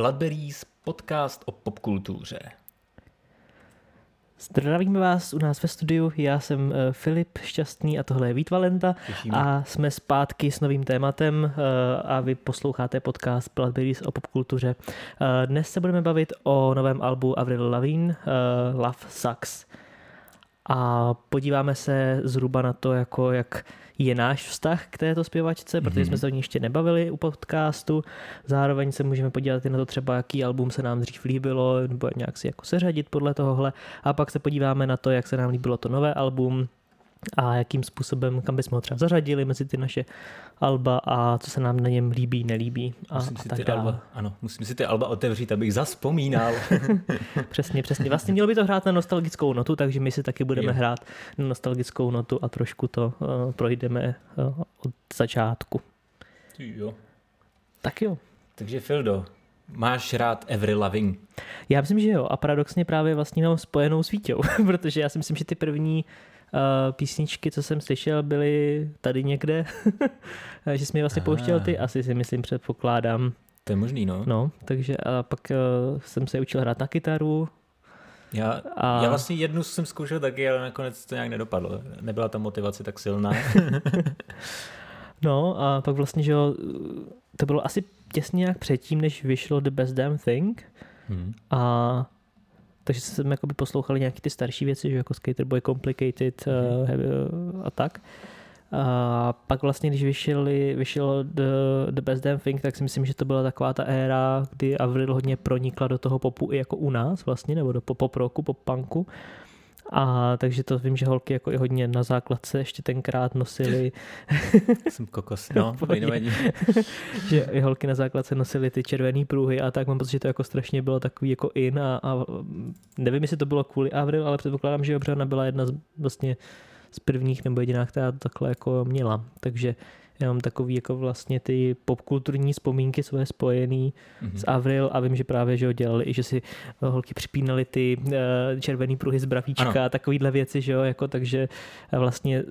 Bloodberries, podcast o popkultuře. Zdravíme vás u nás ve studiu, já jsem uh, Filip Šťastný a tohle je Vít Valenta Těšíme. a jsme zpátky s novým tématem uh, a vy posloucháte podcast Bloodberries o popkultuře. Uh, dnes se budeme bavit o novém albu Avril Lavigne, Love Sucks. A podíváme se zhruba na to, jako jak je náš vztah k této zpěvačce, protože jsme se o ní ještě nebavili u podcastu. Zároveň se můžeme podívat i na to třeba, jaký album se nám dřív líbilo, nebo nějak si jako seřadit podle tohohle. A pak se podíváme na to, jak se nám líbilo to nové album, a jakým způsobem, kam bychom ho třeba zařadili mezi ty naše alba a co se nám na něm líbí, nelíbí a, musím a si tak ty dále. alba, ano, musím si ty alba otevřít, abych zaspomínal. Přesně, přesně. Vlastně mělo by to hrát na nostalgickou notu, takže my si taky budeme Jo. hrát na nostalgickou notu a trošku to uh, projdeme uh, od začátku. jo. Tak jo. Takže Fildo, máš rád Avril Lavigne? Já myslím, že jo. A paradoxně právě vlastně mám spojenou s Vítěou, protože já si myslím, že ty první uh, písničky, co jsem slyšel, byly tady někde. že jsi mi vlastně Aha. pouštěl ty, asi si myslím, předpokládám. To je možný, no. No, takže a pak uh, jsem se učil hrát na kytaru. Já, A- já vlastně jednu jsem zkoušel taky, ale nakonec to nějak nedopadlo. Nebyla ta motivace tak silná. No a pak vlastně, že jo, to bylo asi těsně nějak předtím, než vyšlo The Best Damn Thing. hmm. A takže jsem jakoby poslouchal nějaké ty starší věci, že jako Skater Boy Complicated uh, heavy- a tak. A pak vlastně, když vyšel, vyšel The, The Best Damn Thing, tak si myslím, že to byla taková ta éra, kdy Avril hodně pronikla do toho popu i jako u nás vlastně, nebo do pop roku, pop punku. A takže to vím, že holky jako i hodně na základce ještě tenkrát nosily. Jsem kokos, no, že i holky na základce nosily ty červené pruhy a tak mám pocit, že to jako strašně bylo takový jako in a, a nevím, jestli to bylo kvůli Avril, ale předpokládám, že Obřana byla jedna z, vlastně z prvních nebo jediná, která to takhle jako měla. Takže já mám takový jako vlastně ty popkulturní vzpomínky své spojený Mhm. s Avril a vím, že právě, že ho dělali i, že si holky připínaly ty uh, červený pruhy z bravíčka Ano. a takovýhle věci, že jo, jako takže eh, vlastně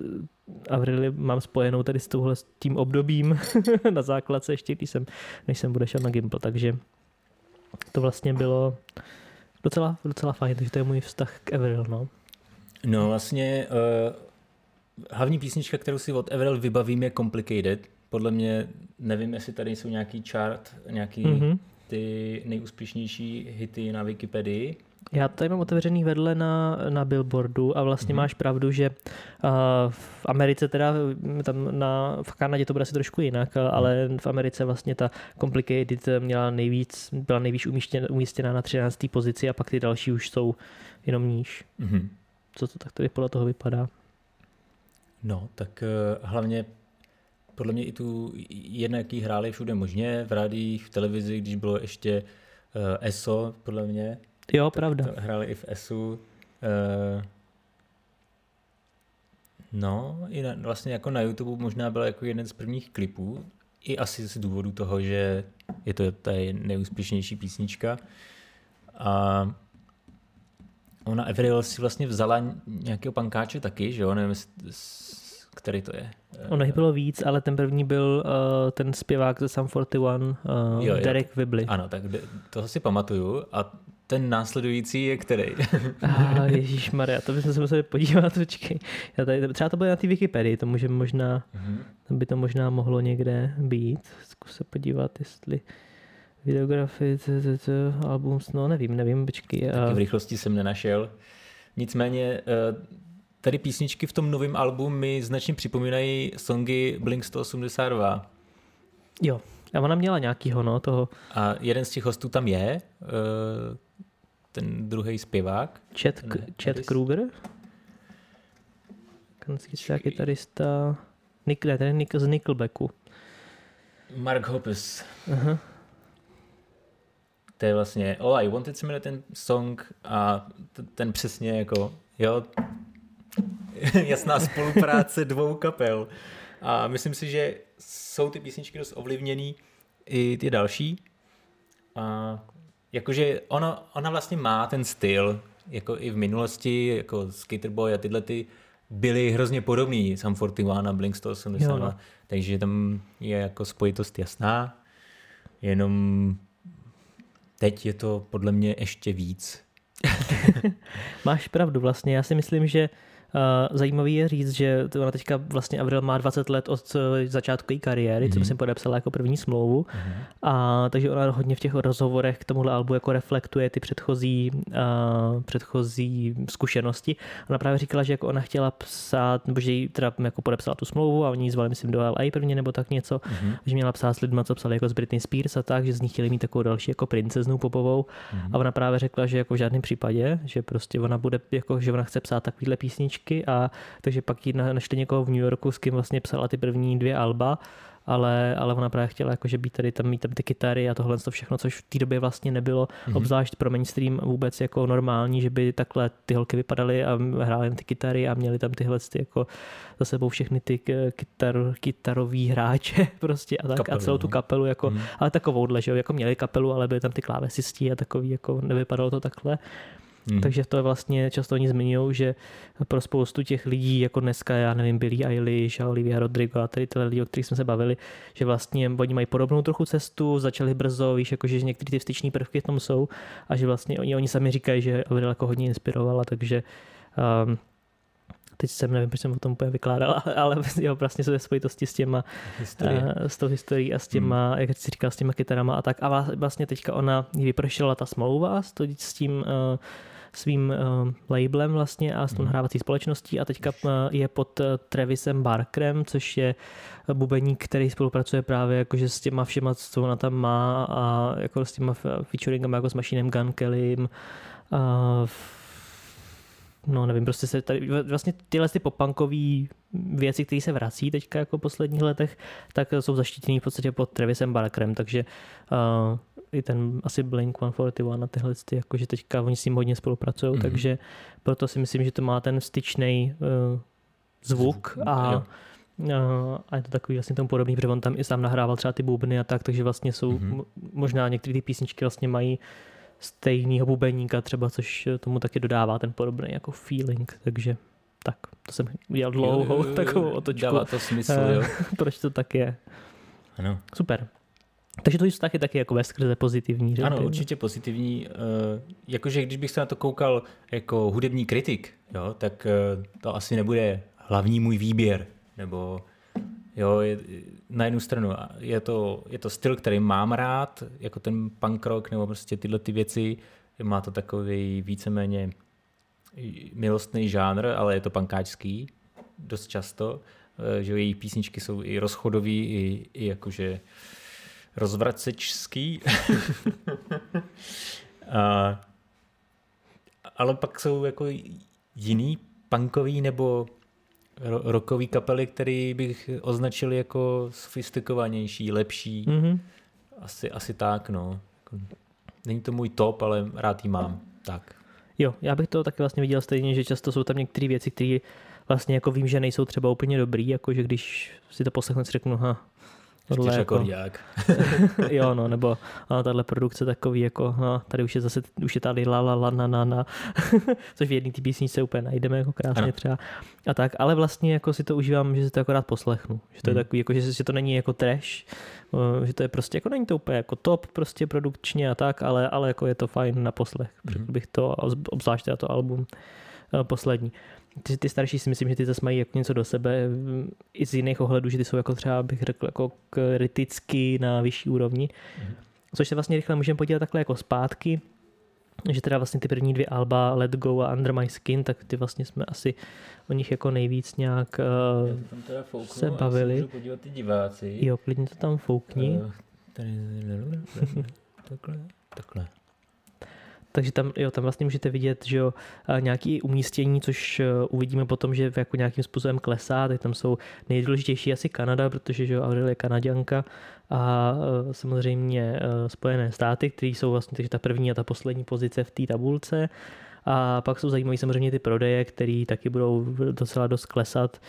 Avril mám spojenou tady s touhle s tím obdobím na základce ještě, když jsem, než jsem bude šel na Gimple, takže to vlastně bylo docela, docela fajn, takže to je můj vztah k Avril, no. No vlastně uh, hlavní písnička, kterou si od Avril vybavím, je Complicated. Podle mě, nevím, jestli tady jsou nějaký chart, nějaký Mhm. mm-hmm. ty nejúspěšnější hity na Wikipedii. Já tady mám otevřený vedle na, na billboardu a vlastně mm-hmm. máš pravdu, že uh, v Americe teda, tam na, v Kanadě to bude asi trošku jinak, mm. ale v Americe vlastně ta Complicated měla nejvíc, byla nejvíc umístěna, umístěna na 13. pozici a pak ty další už jsou jenom níž. Mm-hmm. Co to tak tady podle toho vypadá? No, tak uh, hlavně podle mě i tu jednak jí hráli všude možně, v rádiích, v televizi, když bylo ještě uh, ESO, podle mě. Jo, pravda. To hráli i v ESu. Uh, no, i na, vlastně jako na YouTube možná byl jako jeden z prvních klipů, i asi z důvodu toho, že je to ta nejúspěšnější písnička. A ona Avril si vlastně vzala nějakého pankáče taky, že jo, nevím, který to je. Ono jich bylo víc, ale ten první byl uh, ten zpěvák ze Sam 41, uh, Jo, jo, jo. Derek Whibley. Ano, tak toho si pamatuju. A ten následující je který? Ah, Ježíš Maria, to bychom se museli podívat, počkej. Já tady, třeba to bude na té Wikipedii, to může možná, tam by to možná mohlo někde být. Zkus se podívat, jestli videografie, c, c, c, album, no nevím, nevím, počkej. Taky A, v rychlosti jsem nenašel. Nicméně eh, tady písničky v tom novém albu mi značně připomínají songy Blink 182. jo, a ona měla nějakýho, no, toho A jeden z těch hostů tam je, eh, ten druhý zpěvák. Chet, Ten Harris. Kruger. Kanadský kytarista. Nick, ne, ten Nick z Nickelbacku. Mark Hoppus. Aha. To je vlastně All I Wanted se jmenuje ten song a ten přesně jako, jo, jasná spolupráce dvou kapel. A myslím si, že jsou ty písničky dost ovlivněný i ty další. A jakože ona, ona vlastně má ten styl, jako i v minulosti, jako Skaterboy a tyhle ty byly hrozně podobný, Sam 41 a Blink 182, Jo, no. takže tam je jako spojitost jasná, jenom teď je to podle mě ještě víc. Máš pravdu vlastně, já si myslím, že zajímavý je říct, že ona teďka vlastně Avril má 20 let od uh, začátku její kariéry, mm-hmm. co jsem podepsala jako první smlouvu. Mm-hmm. A takže ona hodně v těch rozhovorech k tomuhle albu jako reflektuje ty předchozí, uh, předchozí zkušenosti. Ona právě říkala, že jako ona chtěla psát, nebo že jí teda jako podepsala tu smlouvu a oni ji zvali, myslím, do LA prvně nebo tak něco, mm-hmm. že měla psát s lidmi, co psali jako z Britney Spears a tak, že z ní chtěli mít takovou další jako princeznu popovou. Mm-hmm. A ona právě řekla, že jako v žádném případě, že prostě ona bude, jako, že ona chce psát takovýhle písničky knížky a takže pak jí našli někoho v New Yorku, s kým vlastně psala ty první dvě alba ale, ale ona právě chtěla jakože být tady tam, mít tam ty kytary a tohle to všechno, což v té době vlastně nebylo, mm-hmm. obzvlášť pro mainstream vůbec jako normální, že by takhle ty holky vypadaly a hrály jen ty kytary a měli tam tyhle ty jako za sebou všechny ty kytar, kytarový hráče prostě a tak kapelu, a celou tu no. kapelu jako, mm. ale takovouhle, že jo, jako měli kapelu, ale byly tam ty klávesistí a takový, jako nevypadalo to takhle. Hmm. Takže to je vlastně, často oni zmiňují, že pro spoustu těch lidí, jako dneska, já nevím, Billy Eilish a Olivia Rodrigo a tady tyhle lidi, o kterých jsme se bavili, že vlastně oni mají podobnou trochu cestu, začali brzo, víš, jako, že některé ty vstyční prvky v tom jsou a že vlastně oni, oni sami říkají, že Avril jako hodně inspirovala, takže um, teď jsem nevím, proč jsem o tom úplně vykládal, ale jo, vlastně jsou spojitosti s těma, Historie. uh, s tou historií a s těma, hmm. jak jsi říkal, s těma kytarama a tak. A vlastně teďka ona vypršela ta smlouva s, to, s tím uh, svým uh, labelem vlastně a s tou nahrávací mhm. společností a teďka uh, je pod uh, Travisem Barkerem, což je bubeník, který spolupracuje právě jakože s těma všema, co ona tam má a jako s těma featuringama jako s Machinem Gun Kellym, uh, no nevím, prostě se tady, vlastně tyhle ty popankové věci, které se vrací teďka jako v posledních letech, tak jsou zaštítěný v podstatě pod Travisem Barkerem, takže uh, i ten asi Blink 141 a tyhle, ty, jakože teďka oni s ním hodně spolupracují, mm-hmm. takže proto si myslím, že to má ten styčný uh, zvuk a jo. A je to takový vlastně tomu podobný, protože on tam i sám nahrával třeba ty bubny a tak, takže vlastně jsou, mm-hmm. možná některé ty písničky vlastně mají stejného bubeníka třeba, což tomu taky dodává ten podobný jako feeling, takže tak, to jsem udělal dlouhou takovou otočku. Dává to smysl, jo. Proč to tak je. Ano. Super. Takže to vztah je taky jako ve skrze pozitivní. Že? Ano, určitě pozitivní. Uh, jakože když bych se na to koukal jako hudební kritik, jo, tak uh, to asi nebude hlavní můj výběr. Nebo jo, je, na jednu stranu je to, je to styl, který mám rád, jako ten punk rock nebo prostě tyhle ty věci. Má to takový víceméně milostný žánr, ale je to pankáčský dost často, eh, že její písničky jsou i rozchodový, i, i jakože rozvracečský. A, ale pak jsou jako jiný punkový nebo rokový kapely, který bych označil jako sofistikovanější, lepší. Mm-hmm. Asi, asi tak, no. Jako, není to můj top, ale rád jí mám. Tak. Jo, já bych to taky vlastně viděl stejně, že často jsou tam některé věci, které vlastně jako vím, že nejsou třeba úplně dobrý, jako že když si to poslechnu, si řeknu, ha, tohle jako, jo, no, nebo a tahle produkce takový jako, no, tady už je zase, už je tady la la la na na na, což v jedné té písničce úplně najdeme jako krásně ano. třeba a tak, ale vlastně jako si to užívám, že si to akorát poslechnu, že to hmm. je takový, jako, že, že to není jako trash, že to je prostě, jako není to úplně jako top prostě produkčně a tak, ale, ale jako je to fajn na poslech, hmm. bych to, obzvlášť to album eh, poslední ty, ty starší si myslím, že ty zase mají jako něco do sebe i z jiných ohledů, že ty jsou jako třeba, bych řekl, jako kriticky na vyšší úrovni. Mm. Což se vlastně rychle můžeme podívat takhle jako zpátky, že teda vlastně ty první dvě alba Let Go a Under My Skin, tak ty vlastně jsme asi o nich jako nejvíc nějak uh, tam teda fouknu, se bavili. podívat ty diváci. Jo, klidně to tam foukni. Uh, tady, takhle, takhle. Takže tam, jo, tam vlastně můžete vidět, že jo, nějaký umístění, což e, uvidíme potom, že jako nějakým způsobem klesá, tak tam jsou nejdůležitější asi Kanada, protože že jo, Avril je Kanaděnka a e, samozřejmě e, Spojené státy, které jsou vlastně takže ta první a ta poslední pozice v té tabulce. A pak jsou zajímavé samozřejmě ty prodeje, které taky budou docela dost klesat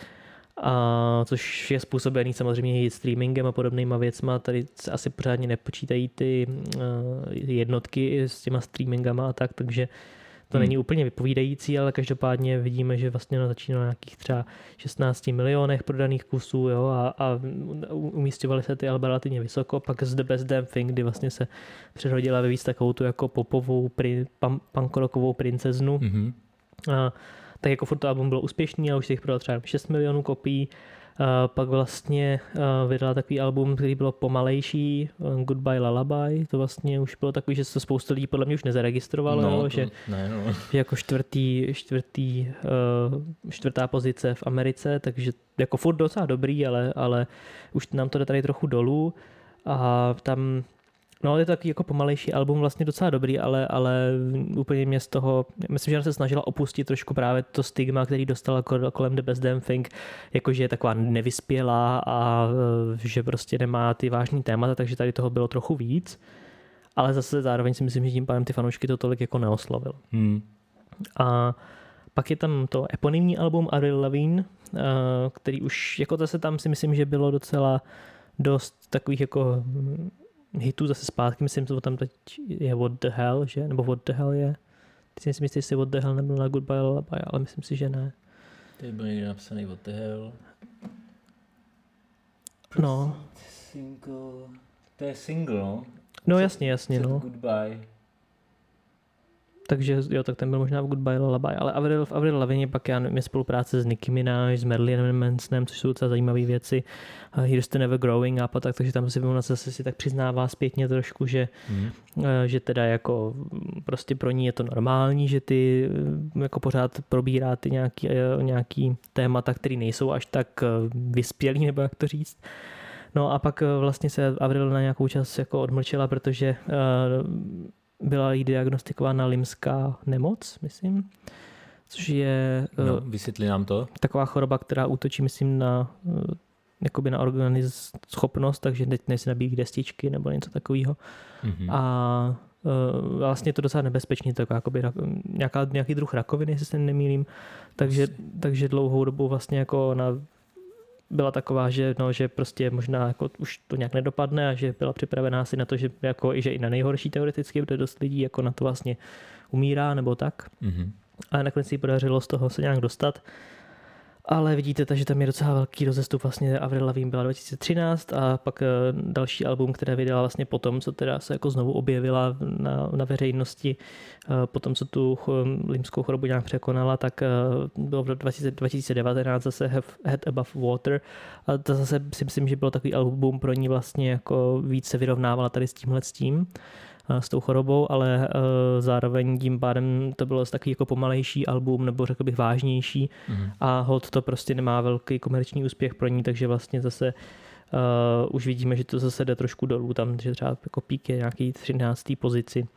a což je způsobený samozřejmě i streamingem a podobnýma věcma. Tady se asi pořádně nepočítají ty uh, jednotky s těma streamingama a tak, takže to hmm. není úplně vypovídající, ale každopádně vidíme, že vlastně na začínalo na nějakých třeba 16 milionech prodaných kusů jo, a, a umístěvaly se ty alba relativně vysoko, pak z The Best Damn Thing, kdy vlastně se přehodila ve víc takovou tu jako popovou, pri, pam, punkrokovou princeznu. Hmm. A, tak jako furt to album bylo úspěšný a už těch prodal třeba 6 milionů kopií. Pak vlastně vydala takový album, který bylo pomalejší, Goodbye Lullaby, to vlastně už bylo takový, že se spousta lidí podle mě už nezaregistrovalo, no, že, ne, no. že jako čtvrtý, čtvrtý, čtvrtá pozice v Americe, takže jako furt docela dobrý, ale, ale už nám to jde tady trochu dolů. A tam No, je to takový jako pomalejší album, vlastně docela dobrý, ale, ale úplně mě z toho, myslím, že ona se snažila opustit trošku právě to stigma, který dostala kolem The Best Damn Thing, jakože je taková nevyspělá a e, že prostě nemá ty vážný témata, takže tady toho bylo trochu víc. Ale zase zároveň si myslím, že tím pádem ty fanoušky to tolik jako neoslovil. Hmm. A pak je tam to eponymní album Avril Lavigne, e, který už, jako to se tam si myslím, že bylo docela dost takových jako hitů zase zpátky, myslím, že tam teď je What the Hell, že? Nebo What the Hell je? Ty si myslíš, jestli What the Hell nebyl na Goodbye Lullaby, ale myslím si, že ne. Tady byl někde napsaný What the Hell. No. Single. To je single, no? No jasně, jasně, no. Goodbye. Takže jo, tak ten byl možná v Goodbye Lullaby, ale Avril, v Avril Lavigne pak já nevím, je spolupráce s Nicki Minaj, s Marilyn Mansonem, což jsou docela zajímavé věci. Here's to Never Growing Up a tak, takže tam si ona zase si tak přiznává zpětně trošku, že, mm. že teda jako prostě pro ní je to normální, že ty uh, jako pořád probírá ty nějaký, uh, nějaký témata, které nejsou až tak vyspělý, nebo jak to říct. No a pak vlastně se Avril na nějakou čas jako odmlčela, protože uh, byla jí diagnostikována limská nemoc, myslím, což je no, eh, vysvětli nám to. taková choroba, která útočí, myslím, na eh, jakoby na organism schopnost, takže teď nejsi nabíjí destičky nebo něco takového. Mm-hmm. A uh, vlastně je to docela nebezpečný, to jako nějaká, nějaký druh rakoviny, jestli se nemýlím, takže, takže dlouhou dobu vlastně jako na byla taková, že, no, že prostě možná jako už to nějak nedopadne a že byla připravená asi na to, že, jako, že i na nejhorší teoreticky, protože dost lidí jako na to vlastně umírá nebo tak. Mm-hmm. A nakonec si podařilo z toho se nějak dostat ale vidíte, že tam je docela velký rozestup. Vlastně Avril Lavigne byla 2013 a pak eh, další album, které vydala vlastně potom, co teda se jako znovu objevila na, na veřejnosti, eh, potom, co tu limskou chorobu nějak překonala, tak eh, bylo v 2019 zase Head Above Water a to zase si myslím, že bylo takový album pro ní vlastně jako víc se vyrovnávala tady s tímhle s tím. Eh, s tou chorobou, ale eh, zároveň tím pádem to bylo takový jako pomalejší album, nebo řekl bych vážnější mm-hmm. a hod to prostě nemá velký komerční úspěch pro ní, takže vlastně zase Uh, už vidíme, že to zase jde trošku dolů, tam, že třeba jako pík je nějaký 13. pozici.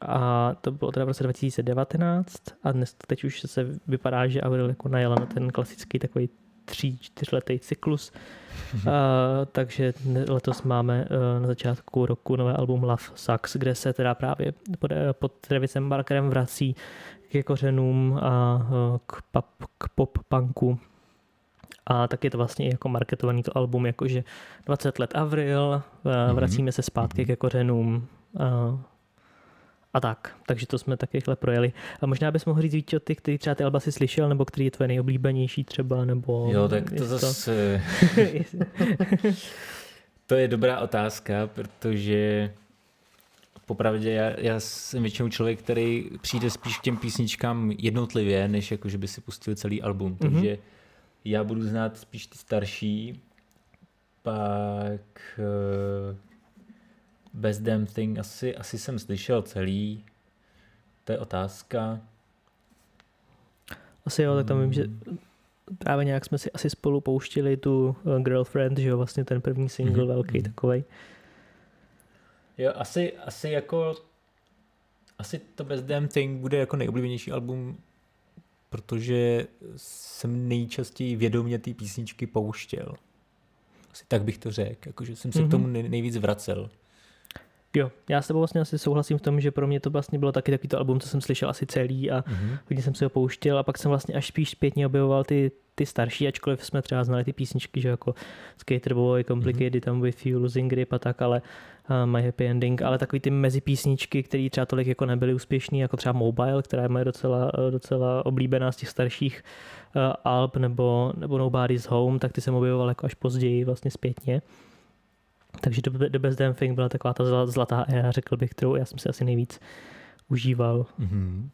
A to bylo teda v roce 2019 a dnes teď už se vypadá, že Avril jako najela na ten klasický takový tří, čtyřletý cyklus. Mm-hmm. Uh, takže letos máme uh, na začátku roku nové album Love Sucks, kde se teda právě pod, pod Travisem Barkerem vrací k kořenům a uh, k, pop, k pop punku. A tak je to vlastně jako marketovaný to album, jakože 20 let Avril, uh, vracíme se zpátky ke kořenům. A tak. Takže to jsme taky rychle projeli. A možná bys mohl říct víc o ty, který třeba ty Alba si slyšel, nebo který je tvoje nejoblíbenější třeba, nebo... Jo, tak to zase... to je dobrá otázka, protože popravdě já, já jsem většinou člověk, který přijde spíš k těm písničkám jednotlivě, než jako, že by si pustil celý album. Mm-hmm. Takže já budu znát spíš ty starší, pak uh, Best Damn Thing asi, asi jsem slyšel celý. To je otázka. Asi jo, tak tam vím, že hmm. právě nějak jsme si asi spolu pouštili tu uh, Girlfriend, že jo, vlastně ten první single mm-hmm. velký mm-hmm. takovej. Jo, asi, asi jako asi to Best Damn Thing bude jako nejoblíbenější album, protože jsem nejčastěji vědomě ty písničky pouštěl. Asi tak bych to řekl, jakože jsem se mm-hmm. k tomu nejvíc vracel. Jo, já s tebou vlastně asi souhlasím v tom, že pro mě to vlastně bylo taky takový to album, co jsem slyšel asi celý a mm-hmm. hodně jsem si ho pouštěl a pak jsem vlastně až spíš zpětně objevoval ty, ty starší, ačkoliv jsme třeba znali ty písničky, že jako Skater Boy, Complicated, mm-hmm. tam With You, Losing Grip a tak, ale uh, My Happy Ending, ale takový ty mezi písničky, které třeba tolik jako nebyly úspěšný, jako třeba Mobile, která je moje docela, docela oblíbená z těch starších uh, alb, nebo, nebo Nobody's Home, tak ty jsem objevoval jako až později vlastně zpětně. Takže The, The Best Damn Thing byla taková ta zlatá éra, řekl bych, kterou já jsem si asi nejvíc užíval. Mm-hmm.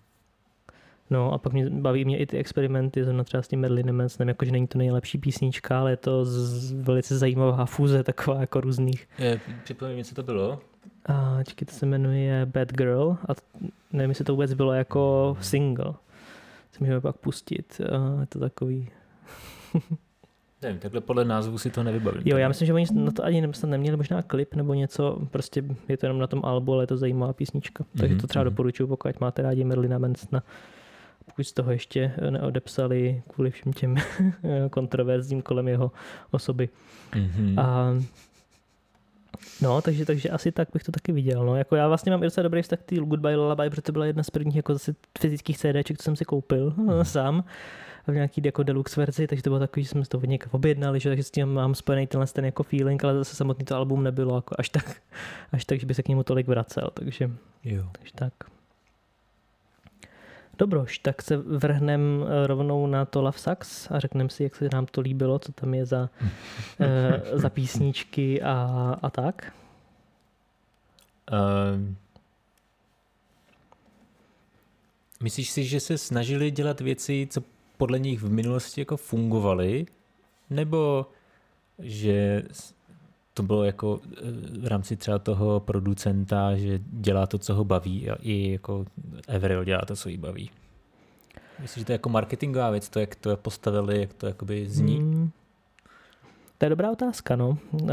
No a pak mě baví mě i ty experimenty, zrovna třeba s tím Merlinem Mansonem, jakože není to nejlepší písnička, ale je to z, velice zajímavá fúze, taková jako různých. Připomeň co to bylo? A čekaj, to se jmenuje Bad Girl a nevím, jestli to vůbec bylo jako single. Co můžeme pak pustit. A je to takový... Nevím, takhle podle názvu si to nevybavím. Jo, já myslím, že oni na to ani neměli možná klip nebo něco, prostě je to jenom na tom albu, ale je to zajímavá písnička. Mm-hmm. Takže to třeba mm-hmm. doporučuji, pokud máte rádi Merlina Mansona. Pokud z toho ještě neodepsali kvůli všem těm kontroverzím kolem jeho osoby. Mm-hmm. A No, takže, takže asi tak bych to taky viděl. No. Jako já vlastně mám i docela dobrý vztah k Goodbye Lullaby, protože to byla jedna z prvních jako zase fyzických CDček, co jsem si koupil mm. sám v nějaký jako deluxe verzi, takže to bylo takový, že jsme to od někde objednali, že, takže s tím mám spojený tenhle ten jako feeling, ale zase samotný to album nebylo jako až tak, až tak, že by se k němu tolik vracel, takže, jo. takže tak. Dobroš, tak se vrhnem eh, rovnou na to Love Sucks a řekneme si, jak se nám to líbilo, co tam je za, eh, za písničky a, a tak. Um, myslíš si, že se snažili dělat věci, co podle nich v minulosti jako fungovaly, nebo že to bylo jako eh, v rámci třeba toho producenta, že dělá to, co ho baví a i jako Avril dělá to, co jí baví. Myslím, že to je jako marketingová věc, to, jak to postavili, jak to jakoby zní? Hmm. To je dobrá otázka, no. Uh,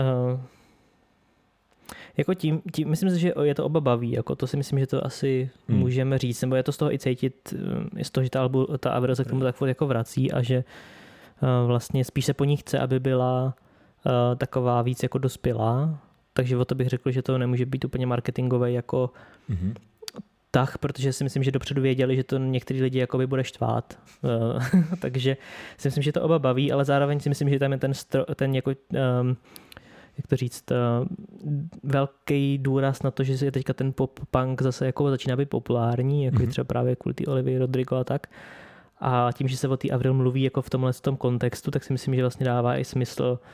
jako tím, tím, myslím si, že je to oba baví, jako to si myslím, že to asi hmm. můžeme říct, nebo je to z toho i cítit, eh, z toho, že ta, albu, ta Avril se k tomu tak jako vrací a že uh, vlastně spíš se po ní chce, aby byla uh, taková víc jako dospělá, takže o to bych řekl, že to nemůže být úplně marketingové jako hmm tah, protože si myslím, že dopředu věděli, že to některý lidi jakoby bude štvát. takže si myslím, že to oba baví, ale zároveň si myslím, že tam je ten, stro, ten jako um, jak to říct, uh, velký důraz na to, že je teďka ten pop-punk zase jako začíná být populární, jako mm-hmm. třeba právě kvůli té Olivia Rodrigo a tak. A tím, že se o té Avril mluví jako v tomhle tom kontextu, tak si myslím, že vlastně dává i smysl uh,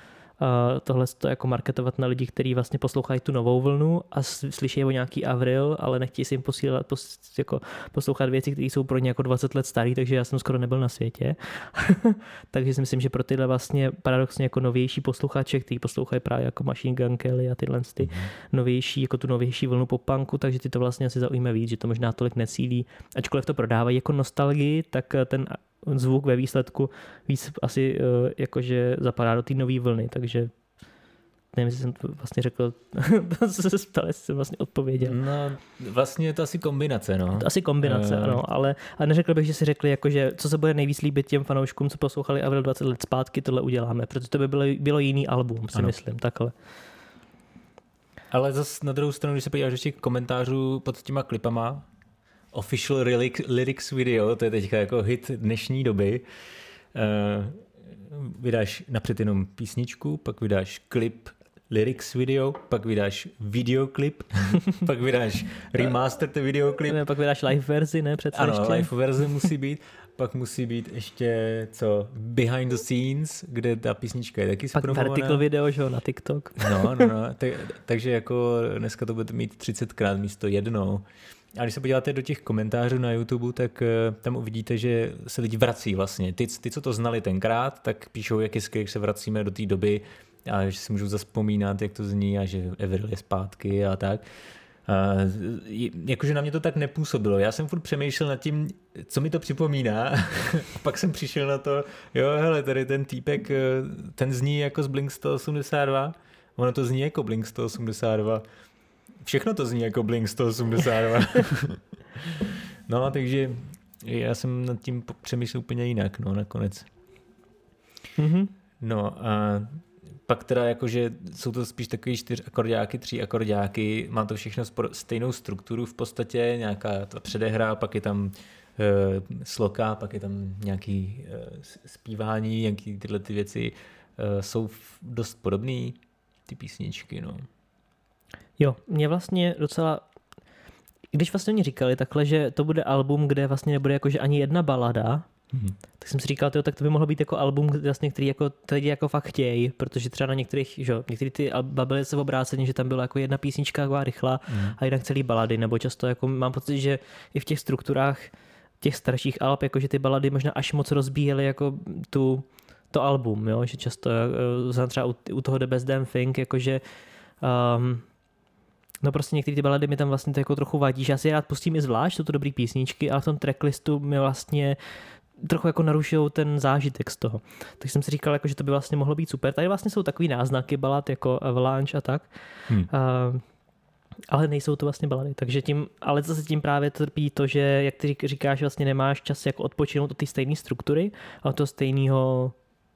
tohle to jako marketovat na lidi, kteří vlastně poslouchají tu novou vlnu a slyší o nějaký Avril, ale nechtějí si jim posílat, pos, jako poslouchat věci, které jsou pro ně jako 20 let starý, takže já jsem skoro nebyl na světě. takže si myslím, že pro tyhle vlastně paradoxně jako novější posluchače, kteří poslouchají právě jako Machine Gun Kelly a tyhle ty mm-hmm. novější, jako tu novější vlnu popanku, takže ty to vlastně asi zaujíme víc, že to možná tolik necílí. Ačkoliv to prodávají jako nostalgii, tak ten zvuk ve výsledku víc asi uh, jakože zapadá do té nové vlny, takže nevím, jestli jsem to vlastně řekl, to se ptal, jestli jsem vlastně odpověděl. No, vlastně je to asi kombinace, no. To asi kombinace, uh... ano, ale, ale neřekl bych, že si řekli, jakože, co se bude nejvíc líbit těm fanouškům, co poslouchali Avril 20 let zpátky, tohle uděláme, protože to by bylo, bylo jiný album, si ano. myslím, takhle. Ale zase na druhou stranu, když se podíváš do těch komentářů pod těma klipama, official lyrics video, to je teďka jako hit dnešní doby. Uh, vydáš napřed jenom písničku, pak vydáš klip lyrics video, pak vydáš videoklip, pak vydáš remastered videoklip. Ne, pak vydáš live verzi, ne? Přece ano, ještě. live verze musí být. Pak musí být ještě co? Behind the scenes, kde ta písnička je taky Pak vertical video, že jo, na TikTok. No, no, no. Tak, takže jako dneska to budete mít 30krát místo jednou. A když se podíváte do těch komentářů na YouTube, tak eh, tam uvidíte, že se lidi vrací vlastně. Ty, ty co to znali tenkrát, tak píšou, jak je skvělé, se vracíme do té doby a že si můžu zaspomínat, jak to zní a že Everil je zpátky a tak. A, jakože na mě to tak nepůsobilo. Já jsem furt přemýšlel nad tím, co mi to připomíná. a pak jsem přišel na to, jo, hele, tady ten týpek, eh, ten zní jako z Blink 182. Ono to zní jako Blink 182. Všechno to zní jako Blink 182. no, takže já jsem nad tím přemýšlel úplně jinak, no, nakonec. Mm-hmm. No a pak teda jakože jsou to spíš takový čtyř akordáky, tři akordáky, má to všechno stejnou strukturu v podstatě, nějaká ta předehra, pak je tam uh, sloka, pak je tam nějaký uh, zpívání, nějaký tyhle ty věci uh, jsou dost podobné ty písničky, no. Jo, mě vlastně docela když vlastně mě říkali takhle, že to bude album, kde vlastně nebude jakože ani jedna balada, mm-hmm. tak jsem si říkal, tyjo, tak to by mohlo být jako album, vlastně, který jako lidi jako fakt chtějí, protože třeba na některých, že některé ty alba byly se obráceně, že tam byla jako jedna písnička jako rychlá mm. a jinak celý balady, nebo často jako mám pocit, že i v těch strukturách těch starších alb, jakože ty balady možná až moc rozbíjely jako tu, to album, jo? že často, uh, třeba u, u toho The Best Damn Thing, jakože um, No prostě některé ty balady mi tam vlastně to jako trochu vadí, že já si rád pustím i zvlášť, jsou to dobrý písničky, ale v tom tracklistu mi vlastně trochu jako narušují ten zážitek z toho. Takže jsem si říkal, jako, že to by vlastně mohlo být super. Tady vlastně jsou takový náznaky balad jako Avalanche a tak. Hmm. Uh, ale nejsou to vlastně balady, takže tím, ale zase tím právě trpí to, že jak ty říkáš, vlastně nemáš čas jako odpočinout od té stejné struktury a od toho stejného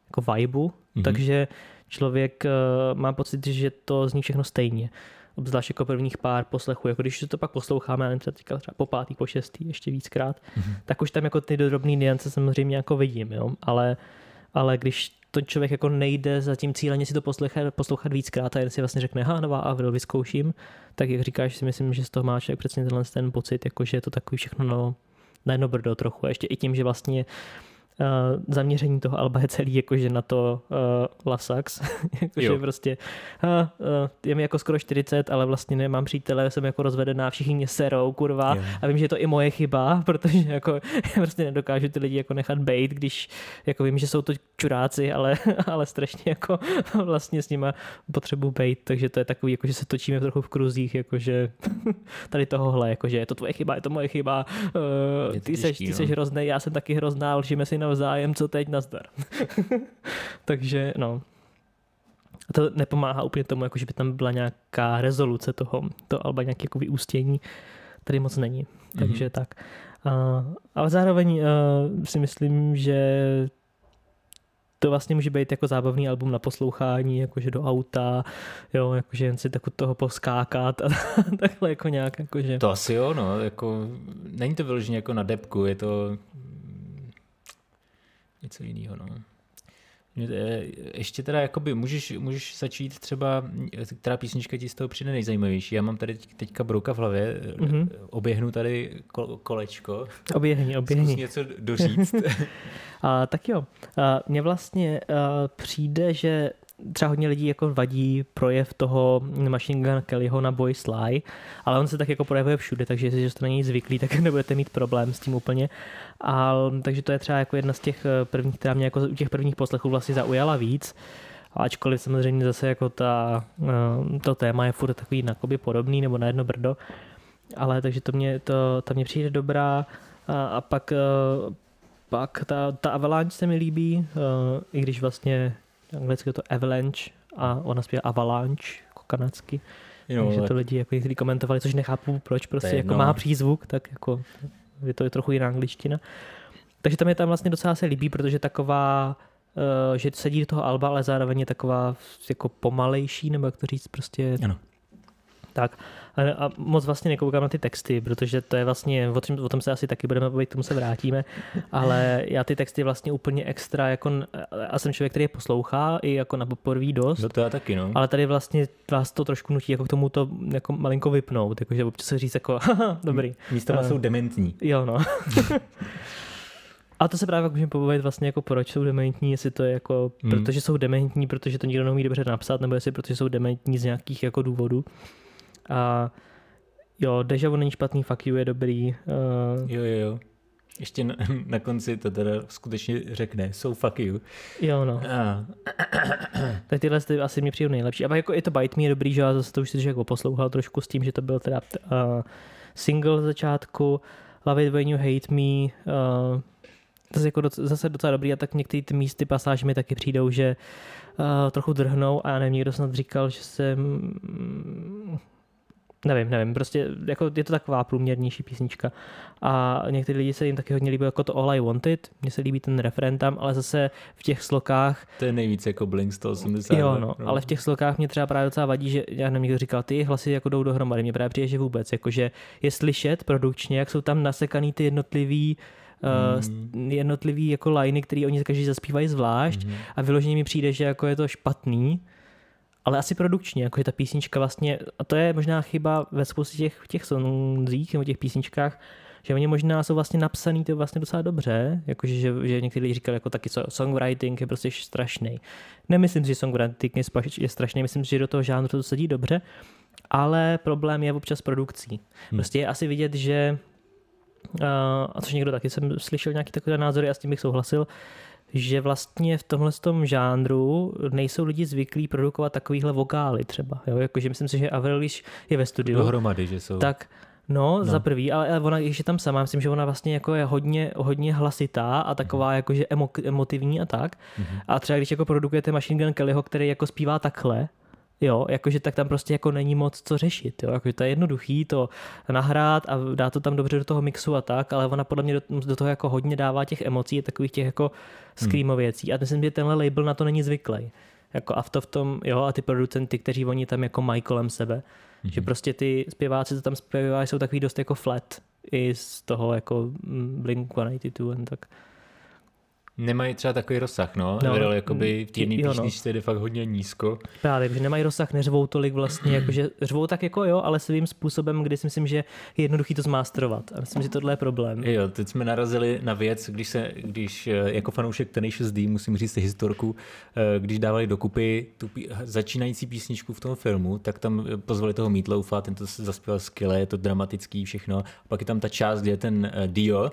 jako vibu, mm-hmm. takže člověk uh, má pocit, že to zní všechno stejně obzvlášť jako prvních pár poslechů, jako když to pak posloucháme, nevím, třeba, třeba po pátý, po šestý, ještě víckrát, mm-hmm. tak už tam jako ty drobné niance samozřejmě jako vidím, jo? Ale, ale když to člověk jako nejde za tím cíleně si to poslouchat, poslouchat víckrát a jen si vlastně řekne, ha, nová Avril, vyzkouším, tak jak říkáš, si myslím, že z toho má člověk přesně tenhle ten pocit, jako že je to takový všechno no, na jedno brdo trochu. A ještě i tím, že vlastně uh, zaměření toho Alba je celý jakože na to uh, Lasax, jakože prostě uh, uh, je mi jako skoro 40, ale vlastně nemám přítele, jsem jako rozvedená, všichni mě serou, kurva, jo. a vím, že je to i moje chyba, protože jako prostě nedokážu ty lidi jako nechat bejt, když jako vím, že jsou to čuráci, ale, ale strašně jako vlastně s nima potřebuji bejt, takže to je takový, jako že se točíme trochu v kruzích, jakože tady tohohle, jakože je to tvoje chyba, je to moje chyba, uh, ty, seš, ty seš hrozný, já jsem taky hrozná, lžíme si navzájem, co teď, nazdar. Takže no, a to nepomáhá úplně tomu, jako že by tam byla nějaká rezoluce toho, to alba nějaké jako vyústění, tady moc není. Takže mm-hmm. tak. Uh, ale zároveň uh, si myslím, že to vlastně může být jako zábavný album na poslouchání, jakože do auta, jo, jakože jen si tak toho poskákat a takhle jako nějak, jakože. To asi jo, no, jako není to vyloženě jako na depku, je to něco jiného. No. Ještě teda jakoby můžeš, můžeš začít třeba, která písnička ti z toho přijde nejzajímavější. Já mám tady teďka brouka v hlavě, mm-hmm. oběhnu tady kolečko. Oběhni, oběhni. Zkus něco doříct. a, tak jo, a, mně vlastně a, přijde, že třeba hodně lidí jako vadí projev toho Machine Gun Kellyho na Boy Sly, ale on se tak jako projevuje všude, takže jestli na něj zvyklí, tak nebudete mít problém s tím úplně. A, takže to je třeba jako jedna z těch eh, prvních, která mě jako u těch prvních poslechů vlastně zaujala víc. Ačkoliv samozřejmě zase jako ta, eh, to téma je furt takový nakoby podobný nebo na jedno brdo. Ale takže to mě, to, to mě přijde dobrá. A, a pak, eh, pak ta, ta Avalanche se mi líbí, i když vlastně anglicky je to Avalanche a ona zpívá Avalanche, jako kanadsky. Jo, Takže to lidi jako někdy komentovali, což nechápu, proč prostě jako má přízvuk, tak jako je to je trochu jiná angličtina. Takže tam je tam vlastně docela se líbí, protože taková, uh, že sedí do toho alba, ale zároveň je taková jako pomalejší, nebo jak to říct, prostě ano. Tak. A, a moc vlastně nekoukám na ty texty, protože to je vlastně, o tom, o tom se asi taky budeme bavit, k tomu se vrátíme, ale já ty texty vlastně úplně extra, jako, a jsem člověk, který je poslouchá, i jako na poprvé dost. No to já taky, no. Ale tady vlastně vás to trošku nutí jako k tomu to jako malinko vypnout, jakože občas se říct jako, haha, dobrý. Místo uh, jsou dementní. Jo, no. A to se právě můžeme pobavit vlastně jako proč jsou dementní, jestli to je jako, hmm. protože jsou dementní, protože to nikdo neumí dobře napsat, nebo jestli protože jsou dementní z nějakých jako důvodů. A jo, Deja Vu není špatný, Fuck You je dobrý. Uh, jo, jo, jo. Ještě na, na konci to teda skutečně řekne, so fuck you. Jo, no. A. tak tyhle ty asi mě přijde nejlepší. A jako i to Bite Me je dobrý, že já zase to už si jako poslouchal trošku s tím, že to byl teda uh, single z začátku, Love It When You Hate Me, uh, zase, jako doc, zase docela dobrý a tak některé ty místy pasáže mi taky přijdou, že uh, trochu drhnou a já nevím, někdo snad říkal, že se nevím, nevím, prostě jako je to taková průměrnější písnička. A někteří lidi se jim taky hodně líbí jako to All I Wanted, mně se líbí ten refren tam, ale zase v těch slokách... To je nejvíc jako Blink 180. Jo, no, no, ale v těch slokách mě třeba právě docela vadí, že já nevím, někdo říkal, ty hlasy jako jdou dohromady, mě právě přijde, že vůbec, jakože je slyšet produkčně, jak jsou tam nasekaný ty jednotlivý mm. jednotlivý jako liney, které oni každý zaspívají zvlášť mm. a vyloženě mi přijde, že jako je to špatný, ale asi produkčně, jakože ta písnička vlastně, a to je možná chyba ve spoustě těch, těch songzích nebo těch písničkách, že oni možná jsou vlastně napsaný to vlastně docela dobře, jakože že, že někteří lidi říkali, jako taky songwriting je prostě strašný. Nemyslím si, že songwriting je, je strašný, myslím si, že do toho žánru to sedí dobře, ale problém je občas produkcí. Hmm. Prostě je asi vidět, že a což někdo taky jsem slyšel nějaký takové názory a s tím bych souhlasil, že vlastně v tomhle tom žánru nejsou lidi zvyklí produkovat takovýhle vokály třeba. Jo? Jakože myslím si, že Avril, když je ve studiu, Dohromady, že jsou. tak No, no, za prvý, ale ona, je tam sama, myslím, že ona vlastně jako je hodně, hodně hlasitá a taková mm. jakože emo, emotivní a tak. Mm-hmm. A třeba když jako produkujete Machine Gun Kellyho, který jako zpívá takhle, Jo, jakože tak tam prostě jako není moc co řešit, jo, jakože to je jednoduchý to nahrát a dá to tam dobře do toho mixu a tak, ale ona podle mě do, do toho jako hodně dává těch emocí, takových těch jako screamo hmm. věcí a myslím, že tenhle label na to není zvyklý. Jako a v to v tom, jo, a ty producenty, kteří oni tam jako mají kolem sebe, hmm. že prostě ty zpěváci, co tam zpívají, jsou takový dost jako flat i z toho jako mm, Blink-182 a tak nemají třeba takový rozsah, no. no Everell jakoby v té jedné písničce no. jde fakt hodně nízko. Právě, že nemají rozsah, neřvou tolik vlastně, jakože řvou tak jako jo, ale svým způsobem, kdy si myslím, že je jednoduchý to zmástrovat. A myslím, že tohle je problém. Jo, teď jsme narazili na věc, když se, když eh, jako fanoušek Tenacious D, musím říct historku, eh, když dávali dokupy tu pí, začínající písničku v tom filmu, tak tam pozvali toho Meatloafa, ten to zaspíval skvěle, je to dramatický všechno. A pak je tam ta část, kde je ten Dio,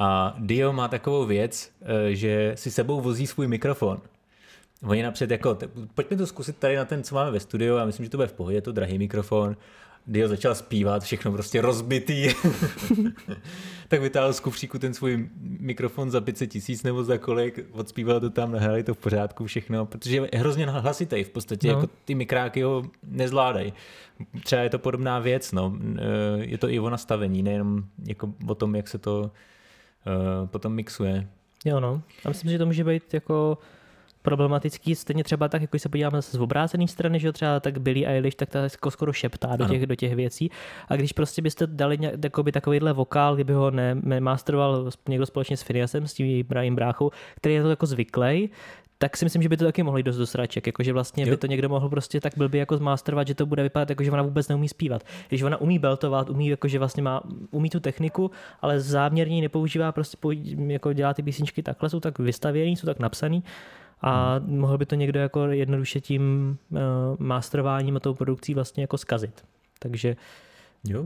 a Dio má takovou věc, eh, že si sebou vozí svůj mikrofon. Oni napřed jako, pojďme to zkusit tady na ten, co máme ve studiu, já myslím, že to bude v pohodě, je to drahý mikrofon. Dio začal zpívat, všechno prostě rozbitý. tak vytáhl z kufříku ten svůj mikrofon za 500 tisíc nebo za kolik, odspíval to tam, nahráli to v pořádku všechno, protože je hrozně hlasitý, v podstatě no. jako ty mikráky ho nezvládají. Třeba je to podobná věc, no. Eh, je to i o nastavení, nejenom jako o tom, jak se to potom mixuje. Jo no, a myslím, že to může být jako problematický, stejně třeba tak, jako když se podíváme zase z obrácené strany, že třeba tak Billy Eilish, tak ta jako skoro šeptá do těch, do těch věcí. A když prostě byste dali jakoby takovýhle vokál, kdyby ho ne, nemasteroval někdo společně s Phineasem, s tím jejím bráchou, který je to jako zvyklý, tak si myslím, že by to taky mohli dost do sraček, jakože vlastně jo. by to někdo mohl prostě tak blbě jako zmasterovat, že to bude vypadat jako, že ona vůbec neumí zpívat. Když ona umí beltovat, umí jakože vlastně má, umí tu techniku, ale záměrně nepoužívá, prostě jako dělá ty písničky takhle, jsou tak vystavěný, jsou tak napsaný a hmm. mohl by to někdo jako jednoduše tím uh, masterováním a tou produkcí vlastně jako skazit. Takže jo.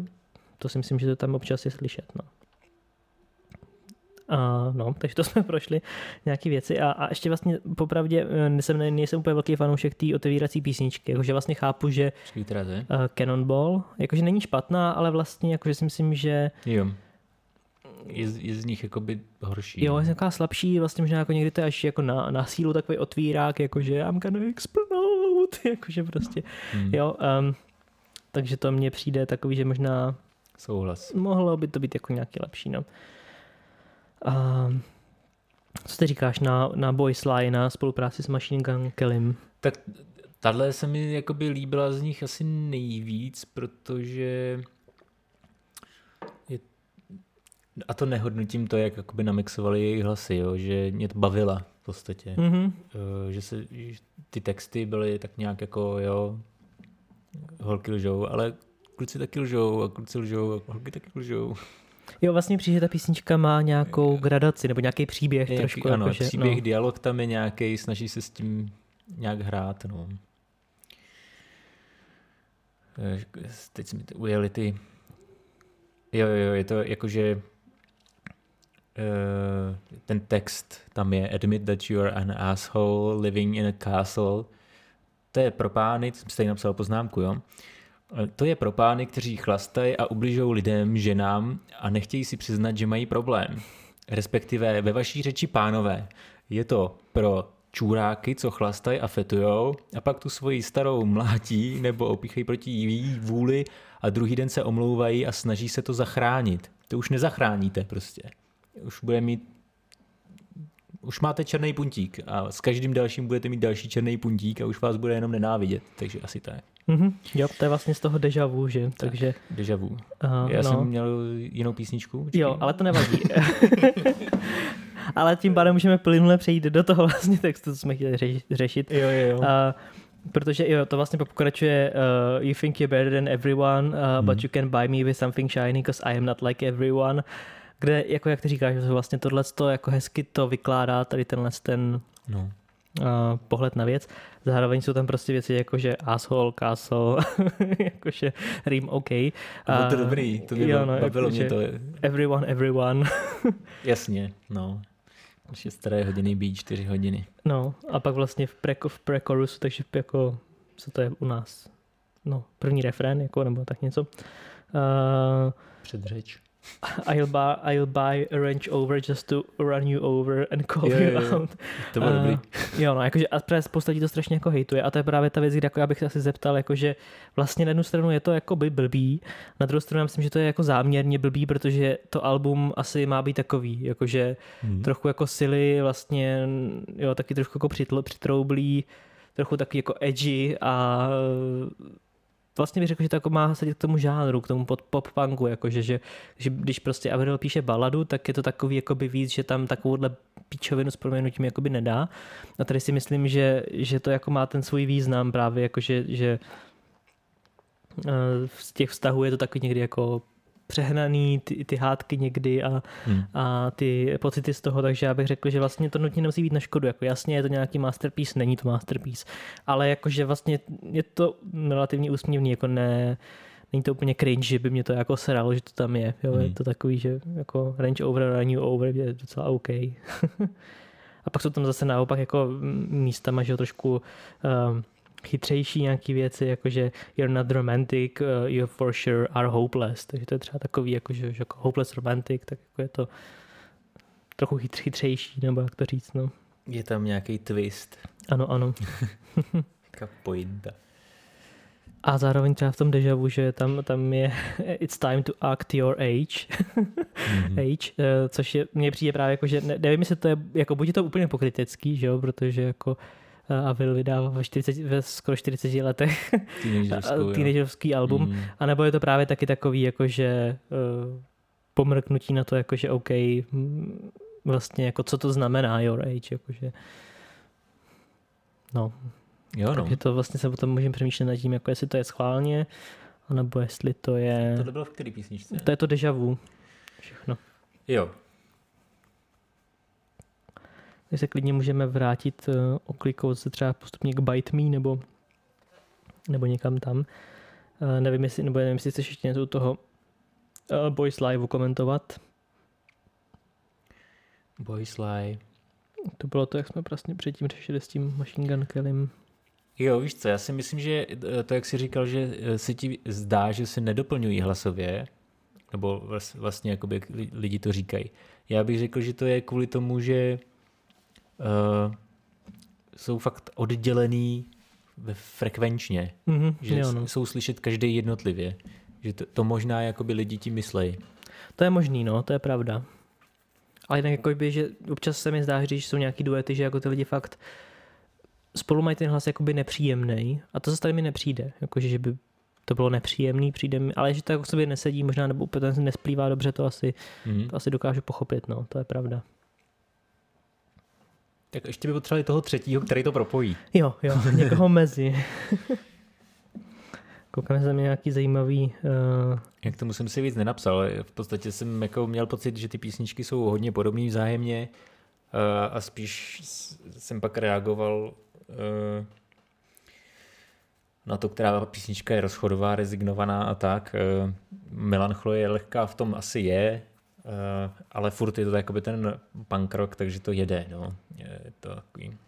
to si myslím, že to tam občas je slyšet. No. A no, takže to jsme prošli nějaké věci a, a ještě vlastně popravdě eh, nejsem, nejsem úplně velký fanoušek té otevírací písničky, jakože vlastně chápu, že uh, Cannonball, jakože není špatná, ale vlastně jakože si myslím, že jo. Je, je z nich jakoby horší. Jo, je taková slabší, vlastně možná jako někdy to je až jako na, na sílu takový otvírák, jakože I'm gonna explode, jakože prostě, hmm. jo. Um, takže to mně přijde takový, že možná Souhlas. Mohlo by to být jako nějaký lepší, no. A co ty říkáš na, na Boys Lie, na spolupráci s Machine Gun Kellym? Tak tahle se mi jakoby líbila z nich asi nejvíc, protože je, a to nehodnotím to, jak jakoby namixovali jejich hlasy, jo, že mě to bavila v podstatě. Mm-hmm. Že, se, že ty texty byly tak nějak jako, jo, holky lžou, ale kluci taky lžou a kluci lžou a holky taky lžou. Jo, vlastně přijde, že ta písnička má nějakou gradaci nebo nějaký příběh nějaký, trošku. Ano, jako, příběh, no. dialog tam je nějaký, snaží se s tím nějak hrát. No. Eh, teď jsme ujeli ty... Jo, jo, je to jakože Uh, ten text tam je Admit that you are an asshole living in a castle. To je pro pány, jsem si tady napsal poznámku, jo. To je pro pány, kteří chlastají a ubližují lidem, ženám a nechtějí si přiznat, že mají problém. Respektive ve vaší řeči pánové je to pro čůráky, co chlastají a fetujou a pak tu svoji starou mlátí nebo opíchají proti její vůli a druhý den se omlouvají a snaží se to zachránit. To už nezachráníte prostě. Už bude mít už máte černý puntík a s každým dalším budete mít další černý puntík a už vás bude jenom nenávidět, takže asi tak. Mm-hmm. Jo, to je vlastně z toho deja vu, že? Tak, takže... Deja vu. Uh, Já no. jsem měl jinou písničku. Počkej. Jo, ale to nevadí. ale tím pádem můžeme plynule přejít do toho vlastně textu, co jsme chtěli řešit. Jo, jo, jo. Uh, protože jo, to vlastně pokračuje uh, You think you're better than everyone, uh, hmm. but you can buy me with something shiny, because I am not like everyone. Kde, jako jak ty říkáš, že vlastně tohle to jako hezky to vykládá tady tenhle ten no. uh, pohled na věc. Zároveň jsou tam prostě věci jako, že asshole, castle, jakože rým OK. Uh, to dobrý, to mě jo, no, bavilo mě to. Everyone, everyone. Jasně, no. Ještě staré hodiny být čtyři hodiny. No a pak vlastně v, pre, v pre-chorusu, takže jako, co to je u nás? No, první refrén, jako, nebo tak něco. Uh, Předřeč. I'll buy, I'll buy a Range Over just to run you over and call jo, you jo, jo. out. To bylo uh, dobrý. Jo, no, jakože a spousta lidí to strašně jako hejtuje a to je právě ta věc, kde jako já bych se asi zeptal, jakože vlastně na jednu stranu je to jako by blbý, na druhou stranu já myslím, že to je jako záměrně blbý, protože to album asi má být takový, jakože hmm. trochu jako sily vlastně, jo, taky trošku jako přitl, přitroublý, trochu taky jako edgy a vlastně bych řekl, že to jako má sedět k tomu žánru, k tomu pop-punku, jakože, že, že když prostě Avril píše baladu, tak je to takový jakoby víc, že tam takovouhle píčovinu s proměnutím jakoby nedá. A tady si myslím, že, že to jako má ten svůj význam právě, jakože, že eh, z těch vztahů je to takový někdy jako přehnaný, ty, ty hádky někdy a, hmm. a ty pocity z toho, takže já bych řekl, že vlastně to nutně nemusí být na škodu. Jako jasně je to nějaký masterpiece, není to masterpiece, ale jakože vlastně je to relativně úsměvný, jako ne, není to úplně cringe, že by mě to jako sralo, že to tam je. Jo? Hmm. Je to takový, že jako range over, run over je docela OK. a pak jsou tam zase naopak jako místama, že trošku um, chytřejší nějaké věci, jakože you're not romantic, uh, you for sure are hopeless. Takže to je třeba takový, jakože že jako hopeless romantic, tak jako je to trochu chytř, chytřejší, nebo jak to říct, no. Je tam nějaký twist. Ano, ano. Jaká pointa. A zároveň třeba v tom deja vu, že tam, tam je it's time to act your age, mm-hmm. age uh, což je, mně přijde právě jako, že ne, nevím, jestli to je, jako buď je to úplně pokrytecký, že jo, protože jako a Will vydává ve, 40, ve skoro 40 letech teenagerovský album, mm. anebo je to právě taky takový, jakože uh, pomrknutí na to, jakože OK, vlastně jako co to znamená your age, jakože no. Jo, no. Takže to vlastně se potom můžeme přemýšlet nad tím, jako jestli to je schválně, anebo jestli to je... To bylo v který písničce? To je to deja vu. Všechno. Jo, my se klidně můžeme vrátit uh, oklikou se třeba postupně k Bite Me nebo, nebo někam tam. Uh, nevím, jestli, nebo nevím, jestli chceš ještě něco toho uh, Boys Live komentovat. Boys Live. To bylo to, jak jsme vlastně předtím řešili s tím Machine Gun Kellym. Jo, víš co, já si myslím, že to, jak jsi říkal, že se ti zdá, že se nedoplňují hlasově, nebo vlastně jakoby lidi to říkají. Já bych řekl, že to je kvůli tomu, že uh, jsou fakt oddělený frekvenčně, mm-hmm, že jo, no. jsou slyšet každý jednotlivě. Že to, to možná jakoby lidi tím myslejí. To je možný, no, to je pravda. Ale jinak jako by, že občas se mi zdá, že jsou nějaký duety, že jako ty lidi fakt spolu mají ten hlas jakoby nepříjemný a to zase tady mi nepřijde, jakože, že by to bylo nepříjemný, přijde mi, ale že to jako sobě nesedí, možná nebo úplně nesplývá dobře, to asi, mm. to asi dokážu pochopit, no, to je pravda. Tak ještě by potřebovali toho třetího, který to propojí. Jo, jo, někoho mezi. Koukám, že nějaký zajímavý... Uh... Jak tomu jsem si víc nenapsal. V podstatě jsem jako měl pocit, že ty písničky jsou hodně podobné vzájemně uh, a spíš jsem pak reagoval uh, na to, která písnička je rozchodová, rezignovaná a tak. Uh, melancholie lehká v tom asi je, ale furt je to jakoby ten punk rock, takže to jede, no. Je to takový...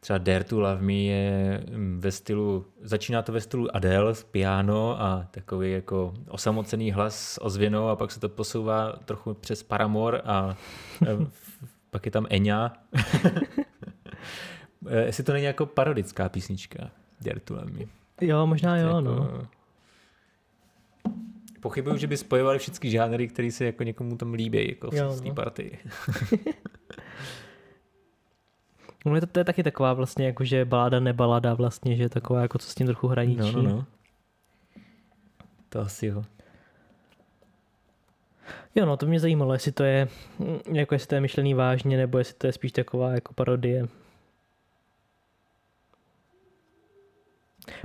Třeba Dare to Love Me je mm, ve stylu, začíná to ve stylu Adele s piano a takový jako osamocený hlas s ozvěnou a pak se to posouvá trochu přes Paramore a, a pak je tam Enya. Eh, Jestli to není jako parodická písnička, Dare to Love Me. Jo, možná jo, jako... no. Pochybuju, že by spojovali všechny žánry, které se jako někomu tam líbí, jako v Jo, té no. partii. No, to, to je taky taková vlastně jakože baláda nebalada vlastně, že je taková jako co s tím trochu hraničí. No, no, no. To asi jo. Jo, no, to mě zajímalo, jestli to je, jako jestli to je myšlený vážně, nebo jestli to je spíš taková jako parodie.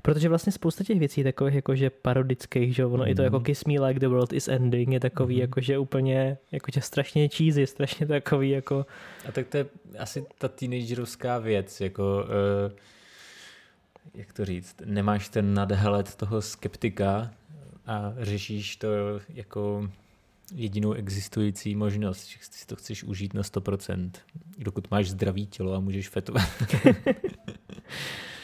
Protože vlastně spousta těch věcí takových jakože parodických, že ono i to jako Mhm. Kiss Me Like the World is Ending je takový Mhm. jakože úplně, jakože strašně cheesy, strašně takový jako, A tak to je asi ta teenagerovská věc, jako, uh, jak to říct, nemáš ten nadhled toho skeptika a řešíš to jako jedinou existující možnost, že si to chceš užít na 100%, dokud máš zdravý tělo a můžeš fetovat.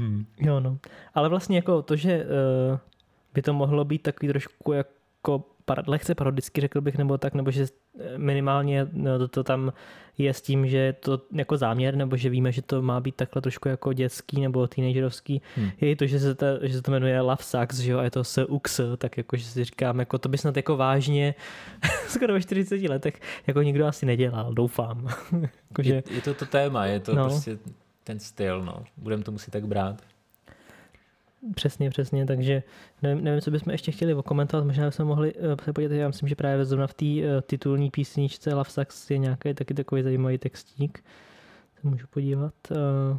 hmm. jo no. Ale vlastně jako to, že uh, by to mohlo být takový trošku jako par- lehce parodicky, řekl bych, nebo tak, nebo že eh, minimálně no, to, to tam je s tím, že je to jako záměr, nebo že víme, že to má být takhle trošku jako dětský nebo teenagerovský, Hmm. je i to, že se, to, že se to jmenuje Love Sucks, že jo, a je to s UX, tak jako, že si říkám, jako to by snad jako vážně skoro ve 40 letech jako nikdo asi nedělal, doufám. Jakože, Je, je to to téma, je to no. prostě ten styl, no. Budeme to muset tak brát. Přesně, přesně, takže nevím, nevím, co bychom ještě chtěli okomentovat, možná bychom mohli eh, se podívat, já myslím, že právě zrovna v té uh, titulní písničce Love Sucks je nějaký taky takový zajímavý textík, se můžu podívat. Uh,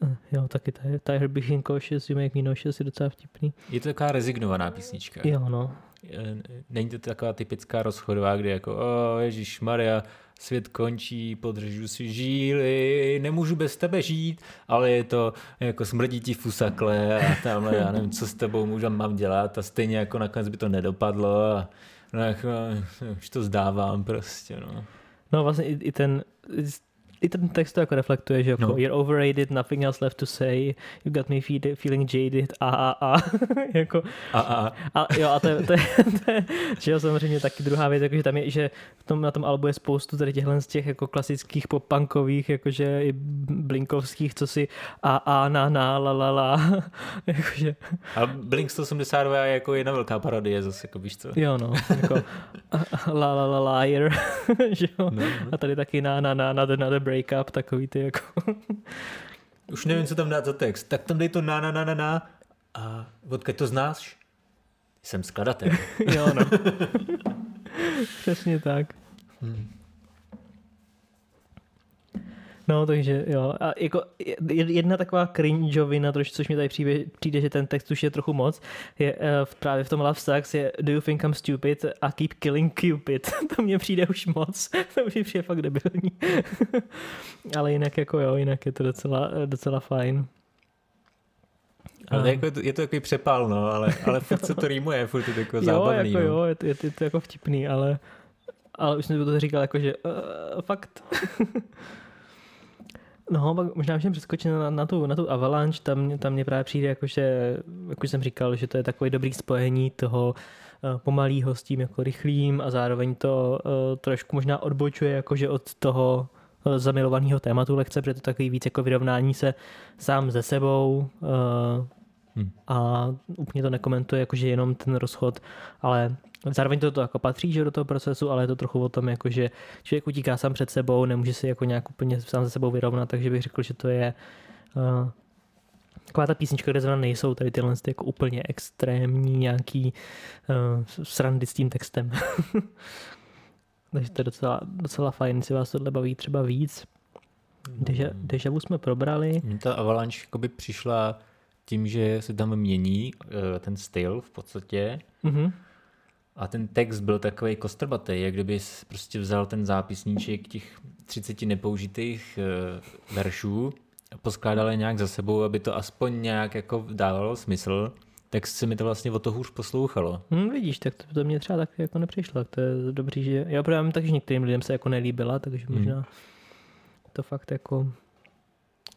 uh, jo, taky Tiger Being Cautious, You Make Me Nauseous je docela vtipný. Je to taková rezignovaná písnička. Jo, no. Eh, Není to taková typická rozchodová, kdy jako, o Ježíš Maria, svět končí, podržu si žíly, nemůžu bez tebe žít, ale je to jako smrdí ti fusakle a tamhle, já nevím, co s tebou můžu, mám dělat a stejně jako nakonec by to nedopadlo a no jako, už to zdávám prostě, no. No vlastně i, i ten i ten text to jako reflektuje, že jako No. you're overrated, nothing else left to say, you got me feeling jaded, a a a, jako A, a, A jo, a to je, to je, to je že jo, samozřejmě taky druhá věc, jakože tam je, že v tom, na tom albu je spoustu tady těchhle z těch jako klasických pop-punkových, jakože i blinkovských, co si a a na na la la la, jakože, a Blink 182 je jako jedna velká parodie zase, jako víš co. jo no, jako la la la liar, že jo, No, no. a tady taky na na na another, another breakup, takový ty jako, Už nevím, co tam dát za text. Tak tam dej to na, na, na, na, na. A odkud to znáš? Jsem skladatel. jo no, přesně tak. Hmm. No, takže jo. A jako je- jedna taková cringeovina, troš, což mi tady přijde, přijde, že ten text už je trochu moc, je uh, právě v tom Love Sucks je Do you think I'm stupid a keep killing Cupid. to mně přijde už moc. to už přijde fakt debilní. Ale jinak jako jo, jinak je to docela, docela fajn. Ale A- jako je, to, je to takový přepál, no, ale, ale furt se to rýmuje, furt je to jako jo, zábavný. jako no. jo, je to, je, to, je to jako vtipný, ale, ale už jsem to říkal jako, že uh, fakt. No, pak možná můžeme přeskočit na, na, tu, na tu Avalanche, tam, tam mě právě přijde jako, že, jak už jsem říkal, že to je takový dobrý spojení toho uh, pomalýho s tím jako rychlým a zároveň to uh, trošku možná odbočuje jakože od toho uh, zamilovaného tématu lekce, protože to takový víc jako vyrovnání se sám ze sebou, Hm. a úplně to nekomentuje jakože jenom ten rozchod, ale zároveň to, to jako patří že do toho procesu, ale je to trochu o tom, jako že člověk utíká sám před sebou, nemůže si jako nějak úplně sám se sebou vyrovnat, takže bych řekl, že to je uh, taková ta písnička, kde zrovna nejsou tady tyhle ty jako úplně extrémní nějaký uh, srandy s tím textem. takže to je docela, docela fajn, jestli vás tohle baví třeba víc. Deja, deja vu jsme probrali. Mně ta Avalanche přišla tím, že se tam mění eh, ten styl v podstatě Mhm. a ten text byl takový kostrbatý, jak kdyby prostě vzal ten zápisníček těch 30 nepoužitých eh, veršů a poskládal je nějak za sebou, aby to aspoň nějak jako dávalo smysl, tak se mi to vlastně o to hůř poslouchalo. Hm, vidíš, tak to, to mě třeba tak jako nepřišlo, tak to je dobrý, že já právě tak, že některým lidem se jako nelíbila, takže Hmm. možná to fakt jako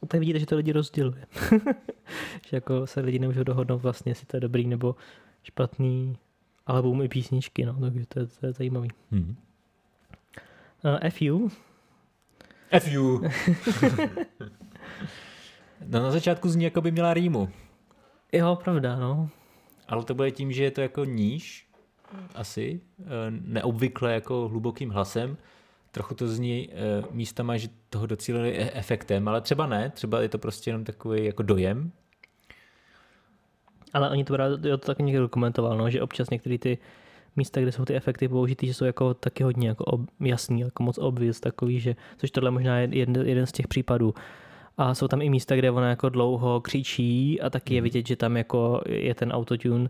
tak vidíte, že to lidi rozděluje. že jako se lidi nemůžou dohodnout vlastně, jestli to je dobrý nebo špatný album i písničky, no, takže to je, to je zajímavý. Hmm. Uh, FU? FU. no na začátku zní, jako by měla rýmu. Jo, pravda, no. Ale to bude tím, že je to jako níž, asi, eh, neobvykle jako hlubokým hlasem. Trochu to zní eh, místama, že toho docílili e- efektem, ale třeba ne, třeba je to prostě jenom takový jako dojem. Ale oni to právě, jo, to taky někdo komentoval, no, že občas některé ty místa, kde jsou ty efekty použitý, že jsou jako taky hodně jako ob, jasný, jako moc obvious takový, že, což tohle možná je jeden, jeden z těch případů. A jsou tam i místa, kde ona jako dlouho křičí a taky je vidět, že tam jako je ten autotune.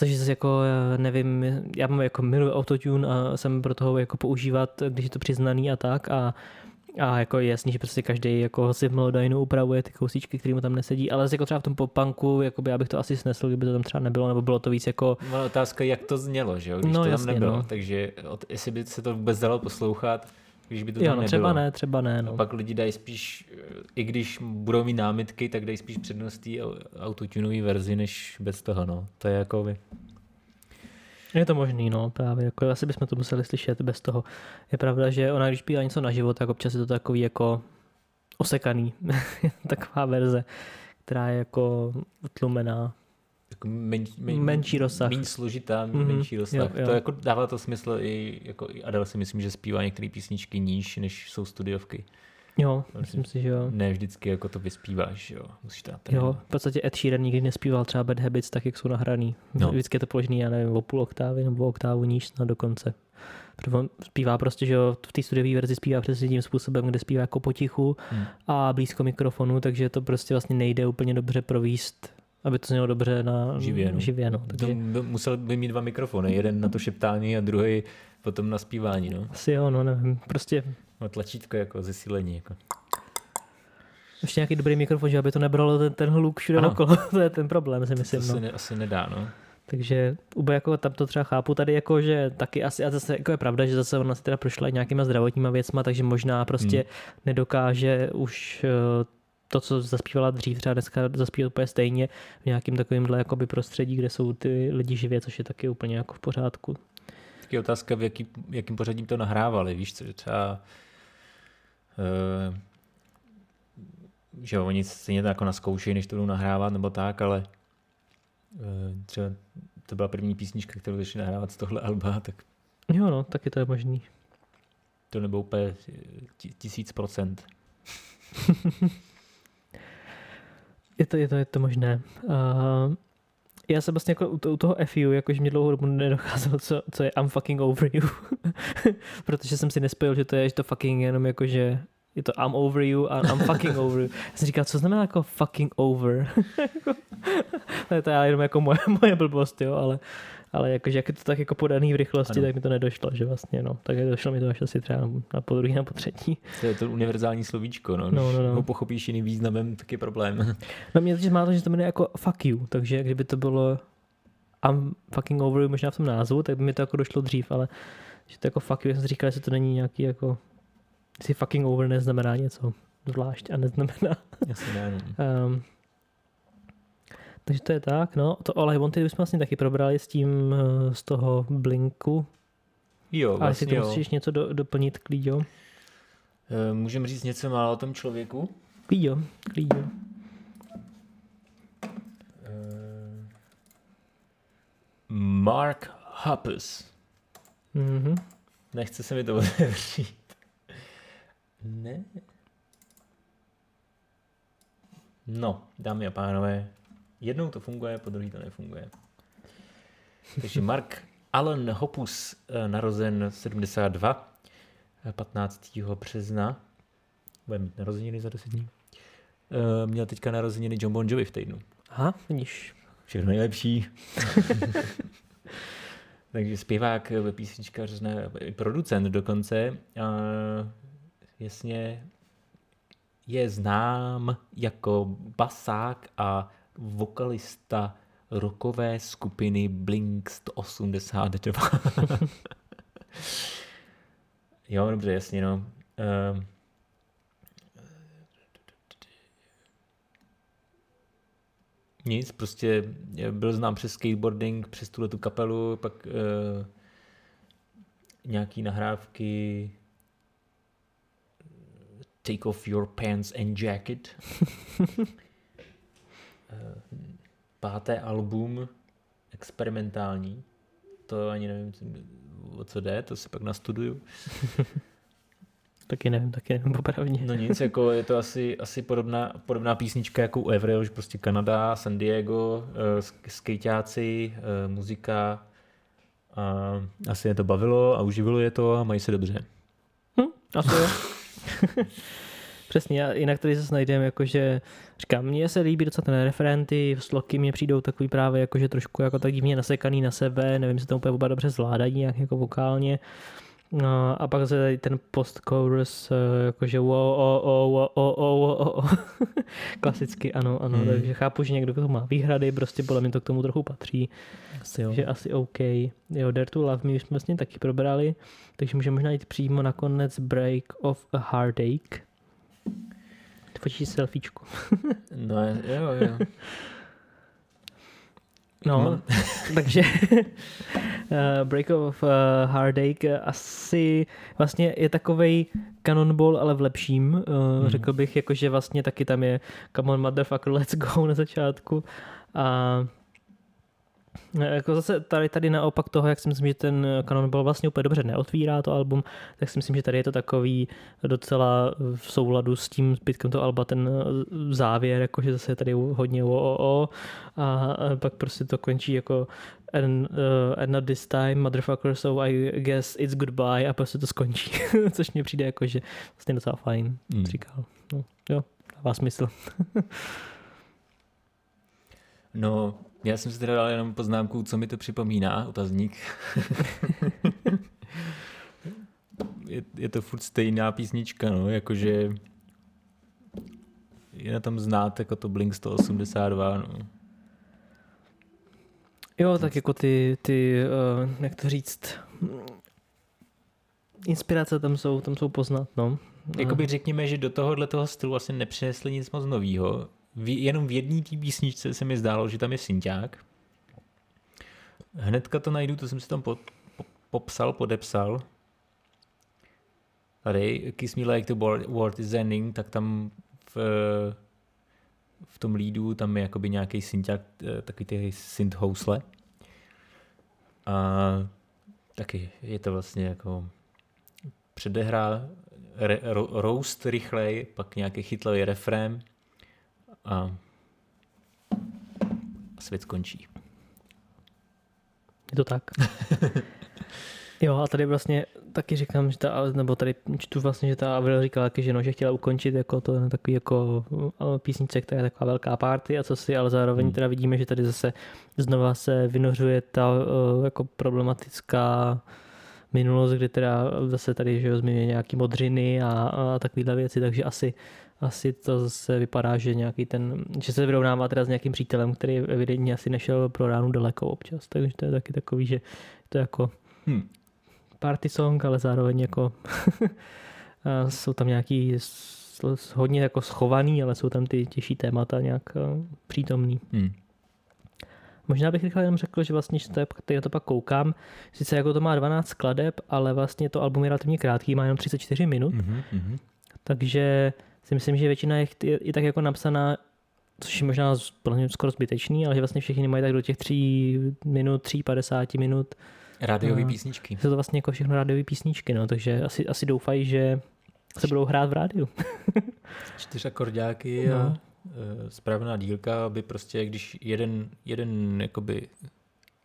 Což zase jako, já nevím, já mám jako miluji autotune a jsem pro toho jako používat, když je to přiznaný a tak a a jako je jasný, že prostě každý jako si v Melodinu upravuje ty kousíčky, které mu tam nesedí, ale jako třeba v tom popanku, jako by já bych to asi snesl, kdyby to tam třeba nebylo, nebo bylo to víc jako... No, otázka, jak to znělo, že jo, když No, to tam jasně, nebylo, no. takže od, jestli by se to vůbec dalo poslouchat, když by to Jo, no nebylo. třeba ne, třeba ne, no. A pak lidi dají spíš, i když budou mít námitky, tak dají spíš přednost té autotunové verzi, než bez toho, no. To je jako by... Je to možný, no, právě, jako asi bychom to museli slyšet bez toho. Je pravda, že ona, když pívá něco na život, tak občas je to takový jako osekaný, taková verze, která je jako utlumená. Jako men, men, Menší rozsah. Méně složitá, Mhm, menší rozsah. jo, jo. To jako dává to smysl i, jako i Adele si myslím, že zpívá některé písničky níž, než jsou studiovky. Jo, myslím si, že jo. Ne vždycky jako to vyspíváš, jo. Musíš to Jo, v podstatě Ed Sheeran nikdy nespíval třeba Bad Habits tak, jak jsou nahraný. No. No. Vždycky je to položený, já nevím, o půl oktávy nebo o oktávu níž snad dokonce. Protože on zpívá prostě, že jo, v té studiové verzi zpívá přesně tím způsobem, kde zpívá jako potichu Hmm. a blízko mikrofonu, takže to prostě vlastně nejde úplně dobře províst, aby to znělo dobře na Živě, no. živě no. To Takže musel by mít dva mikrofony, jeden na to šeptání a druhý potom na zpívání, no. asi jo, no nevím, prostě No, tlačítko jako zesílení, jako. ještě nějaký dobrý mikrofon, že aby to nebralo ten, ten hluk všude Ano. okolo, to je ten problém, si To myslím. se No. ne, asi nedá, no. Takže Ube jako tam to třeba chápu tady jako, že taky asi, a zase jako je pravda, že zase ona si teda prošla i nějakýma zdravotníma věcma, takže možná prostě Hmm. nedokáže už eh, to, co zaspívala dřív, třeba dneska zaspívat úplně stejně v nějakým takovýmhle jakoby prostředí, kde jsou ty lidi živě, což je taky úplně jako v pořádku. Tak je otázka, v jaký, jakým pořadím to nahrávali, víš co, že třeba uh, že oni stejně to jako naskoušejí, než to budou nahrávat nebo tak, ale uh, třeba to byla první písnička, kterou začali nahrávat z tohle alba, tak Jo, no, taky to je možný. to nebylo úplně eh, ti- tisíc procent. Je to, je to, je to možné. Uh, já jsem vlastně jako u, to, u toho FU, jakože mě dlouho dobu nedocházelo, co, co je I'm fucking over you. Protože jsem si nespojil, že to je, že to fucking jenom jako, že je to I'm over you a I'm fucking over you. Já jsem říkal, co znamená jako fucking over? to je to jenom jako moje, moje blbost, jo, ale, ale jakože jak je to tak jako podaný v rychlosti, Ano. tak mi to nedošlo, že vlastně, no. Tak došlo mi to až asi třeba na po druhý, na po třetí. To je to univerzální slovíčko, no. No, no, no. ho pochopíš jiným významem, tak je problém. No mě teď má to, že to jmenuje jako fuck you, takže kdyby to bylo I'm fucking over you možná v tom názvu, tak by mi to jako došlo dřív, ale že to jako fuck you, já jsem si říkal, jestli to není nějaký jako, jestli fucking over neznamená něco zvlášť a neznamená. Asi ne. Um, takže to je tak, no. To All I Wanted bychom vlastně taky probrali s tím eh, z toho Blinku. Jo, A jestli vlastně to musíš něco do, doplnit, Klíďo? Eh, Můžeme říct něco málo o tom člověku? Klíďo, Klíďo. Eh, Mark Hoppus. Mhm. Nechce se mi to otevřít. Ne. No, dámy a pánové, jednou to funguje, po druhý to nefunguje. Takže Mark Allen Hoppus, eh, narozen 72, eh, 15. března, bude mít narozeniny za 10 dní, Eh, měl teďka narozeniny John Bon Jovi v týdnu. Aha, vidíš. Všechno nejlepší. Takže zpěvák, eh, písničkař, ne, producent dokonce. A jasně je znám jako basák a vokalista rockové skupiny Blink 182. jo, dobře, jasně, no. Um, Nic, prostě byl znám přes skateboarding, přes tuhle tu kapelu, pak uh, nějaký nahrávky Take off your pants and jacket. Eh, Páté album, experimentální. To ani nevím, o co jde, to si pak nastuduju. Taky nevím, taky nevím popravdě. No nic, jako je to asi, asi podobná, podobná písnička jako u Avril, že prostě Kanada, San Diego, uh, skejťáci, uh, muzika. A asi je to bavilo a uživilo je to a mají se dobře. Hm, asi jo. Přesně, a jinak tady zase najdeme, jakože, říkám, mně se líbí docela ten referenty, sloky mě přijdou takový právě jakože trošku jako tak divně nasekaný na sebe, nevím, jestli to úplně oba dobře zvládají nějak jako vokálně. No, a pak zase tady ten post-chorus, eh, jakože o, o, o, o, o, o, o. Klasicky, ano, ano, hmm. takže chápu, že někdo k tomu má výhrady, prostě podle mě to k tomu trochu patří, asi jo. že asi OK. Jo, Dare to Love Me už jsme vlastně taky probrali, takže můžeme možná jít přímo na konec Break of a Heartache. Fotíš selfiečku. no jo, jo. No, takže uh, Break of uh, Heartache asi vlastně je takovej Cannonball, ale v lepším. Uh. Řekl bych, jakože vlastně taky tam je Come on motherfucker, let's go na začátku. A jako zase tady, tady naopak toho, jak si myslím, že ten Cannonball vlastně úplně dobře neotvírá to album, tak si myslím, že tady je to takový docela v souladu s tím zbytkem toho alba ten závěr, jakože zase je tady hodně o, o, o a pak prostě to končí jako and, uh, and not this time, motherfucker, so I guess it's goodbye a prostě to skončí, což mě přijde jako, že vlastně docela fajn, mm. říkal. No, jo, dává smysl. no, já jsem si teda dal jenom poznámku, co mi to připomíná, otazník. je, je to furt stejná písnička, no, jakože je na tom znát jako to Blink 182, no. Jo, tak jako ty, ty uh, jak to říct, inspirace tam jsou, tam jsou poznat, no. Jakoby řekněme, že do tohohle toho stylu asi nepřinesli nic moc novýho v, jenom v jedné té písničce se mi zdálo, že tam je synťák. Hnedka to najdu, to jsem si tam po, po, popsal, podepsal. Tady, Kiss Me Like the World is Ending, tak tam v, v tom lídu tam je jakoby nějaký synťák, eh, takový ty synth housle. A taky je to vlastně jako předehra, roast rychlej, pak nějaký chytlavý refrém a svět skončí. Je to tak. jo, a tady vlastně taky říkám, že ta, nebo tady čtu vlastně, že ta Avril říkala taky, že, no, že chtěla ukončit jako to takový jako písnice, která je taková velká party a co si, ale zároveň hmm. teda vidíme, že tady zase znova se vynořuje ta jako problematická minulost, kdy teda zase tady že zmiňuje nějaký modřiny a, a takovéhle věci, takže asi asi to zase vypadá, že nějaký ten, že se vyrovnává teda s nějakým přítelem, který evidentně asi nešel pro ránu daleko občas, takže to je taky takový, že to je jako hmm. party song, ale zároveň jako jsou tam nějaký hodně jako schovaný, ale jsou tam ty těžší témata nějak přítomný. Hmm. Možná bych rychle jenom řekl, že vlastně, že to, je, to pak koukám, sice jako to má 12 skladeb, ale vlastně to album je relativně krátký, má jenom 34 minut, mm-hmm. takže si myslím, že většina je, je, je tak jako napsaná, což je možná skoro zbytečný, ale že vlastně všichni mají tak do těch tří minut, tří, padesátí minut. Rádiové písničky. Jsou to vlastně jako všechno rádiové písničky, no, takže asi, asi doufají, že se budou hrát v rádiu. Čtyř akordáky no. a e, správná dílka, aby prostě, když jeden, jeden jakoby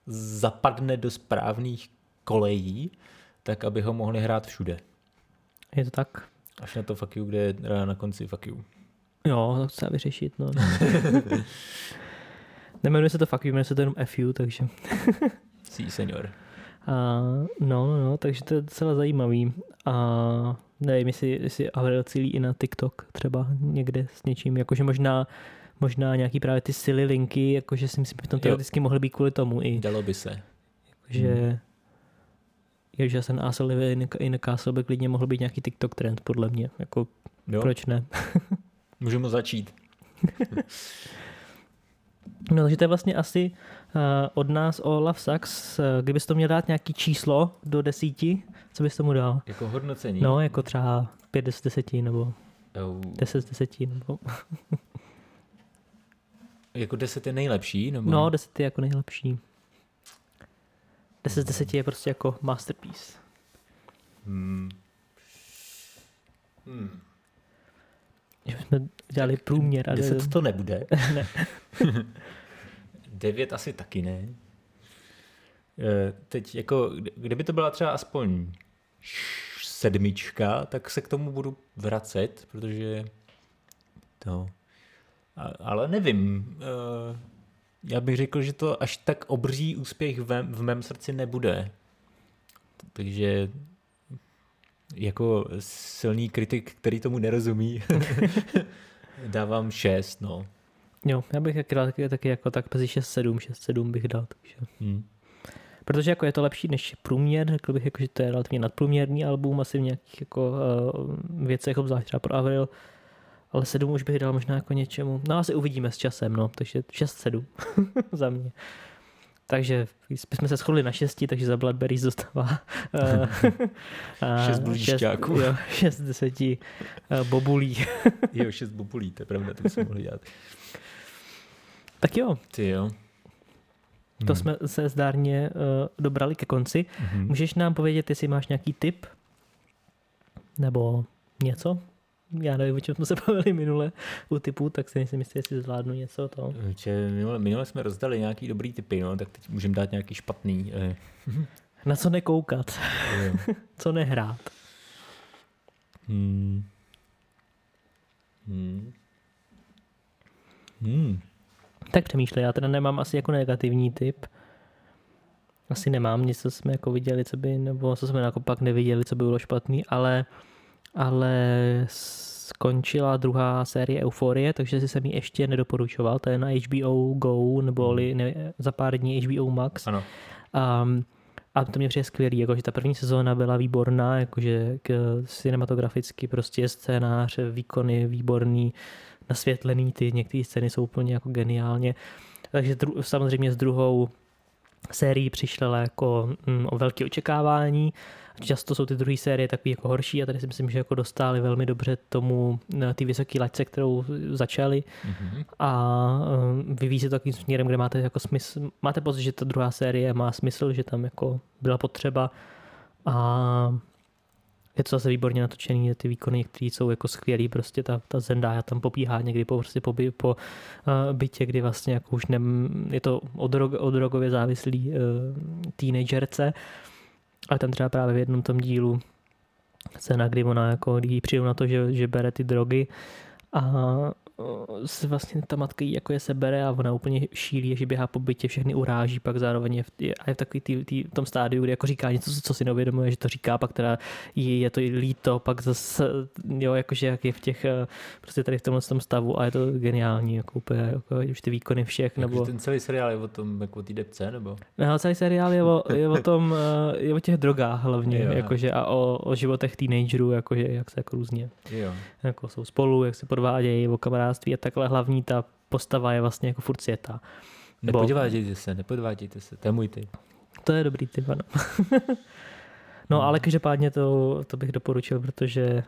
zapadne do správných kolejí, tak aby ho mohli hrát všude. Je to tak? Až na to fuck you, kde je na konci fuck you. Jo, to chce vyřešit, no. Nemenuje se to fuck you, jmenuje se to jenom FU, takže... Sí, senior. A, no, no, no, takže to je docela zajímavý. A nevím, jestli, jestli Avril cílí i na TikTok třeba někde s něčím, jakože možná možná nějaký právě ty silly linky, jakože si myslím, že tam teoreticky mohly být kvůli tomu i. Dalo by se. Jakože hmm že in, in a Castle by klidně mohl být nějaký TikTok trend, podle mě. Jako, jo. proč ne? Můžeme začít. no, takže to je vlastně asi uh, od nás o Love Sucks. Uh, kdybys to měl dát nějaký číslo do desíti, co bys tomu dal? Jako hodnocení? No, jako třeba pět z deseti, nebo... Oh, 10 z 10 nebo... jako 10 je nejlepší? Nebo... No, 10 je jako nejlepší. 10 z 10 je prostě jako masterpiece. Hmm. Hmm. Že jsme dělali průměr. A 10 to nebude. ne. 9 asi taky ne. Eh, Teď jako, kdyby to byla třeba aspoň sedmička, tak se k tomu budu vracet, protože to... Ale nevím. Já bych řekl, že to až tak obří úspěch v mém, v mém srdci nebude. Takže jako silný kritik, který tomu nerozumí, dávám 6, no. Jo, já bych taky dal taky, taky jako tak mezi 6-7, 6-7 bych dal. Takže. Hm. Protože jako je to lepší než průměr, řekl bych, jako, že to je relativně nadprůměrný album, asi v nějakých jako, uh, věcech, obzvlášť třeba pro Avril, ale 7 už bych dal možná jako něčemu. No asi uvidíme s časem, no, takže 6-7 za mě. Takže jsme se shodli na 6, takže za Bloodberries dostává uh, Šest blížďáků. jo, 6 z 10 uh, bobulí. Jo, 6 bobulí, to je pravda, to bychom mohli dělat. tak jo, Ty jo. to Hm. jsme se zdárně uh, dobrali ke konci. Mhm. Můžeš nám povědět, jestli máš nějaký tip? Nebo něco? Já nevím, o čem jsme se bavili minule u typů, tak si nejsem jistý, jestli zvládnu něco. To. Že minule, minule jsme rozdali nějaký dobrý typy, no, tak teď můžeme dát nějaký špatný. Eh, Na co nekoukat, co nehrát. Hmm. Hmm. Hmm. Tak přemýšlej, já teda nemám asi jako negativní tip. Asi nemám nic, co jsme jako viděli, co by, nebo co jsme jako pak neviděli, co by bylo špatný, ale, ale skončila druhá série Euforie, takže si jsem ji ještě nedoporučoval, to je na HBO Go, nebo ne, za pár dní HBO Max. Ano. Um, a to mě přijde skvělý, jakože ta první sezóna byla výborná, jakože k, cinematograficky prostě scénář, výkony výborný, nasvětlený, ty některé scény jsou úplně jako geniálně. Takže dru, samozřejmě s druhou sérií přišla jako mm, o velké očekávání. Často jsou ty druhé série takový jako horší a tady si myslím, že jako dostali velmi dobře tomu eh, ty vysoké laťce, kterou začali Mhm. a um, vyvíjí se to takovým směrem, kde máte jako smysl, máte pocit, že ta druhá série má smysl, že tam jako byla potřeba a je to zase výborně natočený, ty výkony některý jsou jako skvělý, prostě ta, ta Zendaya tam popíhá někdy po, prostě po, by- po uh, bytě, kdy vlastně jako už ne, je to o, drog, o drogově závislý uh, teenagerce, ale tam třeba právě v jednom tom dílu scéna, kdy ona jako, kdy jí přijdou na to, že, že bere ty drogy a se vlastně ta matka jí jako je sebere a ona úplně šílí, že běhá po bytě, všechny uráží, pak zároveň je v, je, a je v takový tý, tý, tom stádiu, kdy jako říká něco, co si neuvědomuje, že to říká, pak teda jí je to líto, pak zase, jo, jakože jak je v těch, eh, prostě tady v tomhle tom stavu a je to geniální, jako úplně, jako už ty výkony všech, Nebo... nebo... ten celý seriál je o tom, jako o té depce, nebo? No, celý seriál je o, je o tom, eh, je o těch drogách hlavně, Jo. jakože a o, o životech teenagerů, jakože jak se jako různě Jo. jako jsou spolu, jak se podvádějí, o kamarádství a takhle hlavní ta postava je vlastně jako furt světa. Nepodvádějte se, nepodvádějte se, to je můj typ. To je dobrý typ, ano. no ale každopádně to, to bych doporučil, protože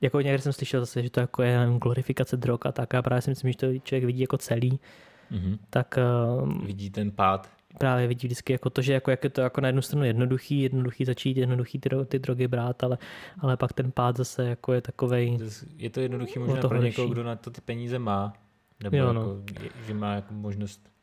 jako někde jsem slyšel zase, že to jako je jenom glorifikace drog a tak a právě si myslím, že to člověk vidí jako celý, Mhm. tak um, Vidí ten pád. Právě vidí vždycky jako to, že jako, jak je to jako na jednu stranu jednoduchý, jednoduchý začít, jednoduchý ty, ty drogy brát, ale, ale pak ten pád zase jako je takovej, Je to jednoduchý možná to pro někoho, kdo na to ty peníze má. Nebo Jo, no. jako, že má jako možnost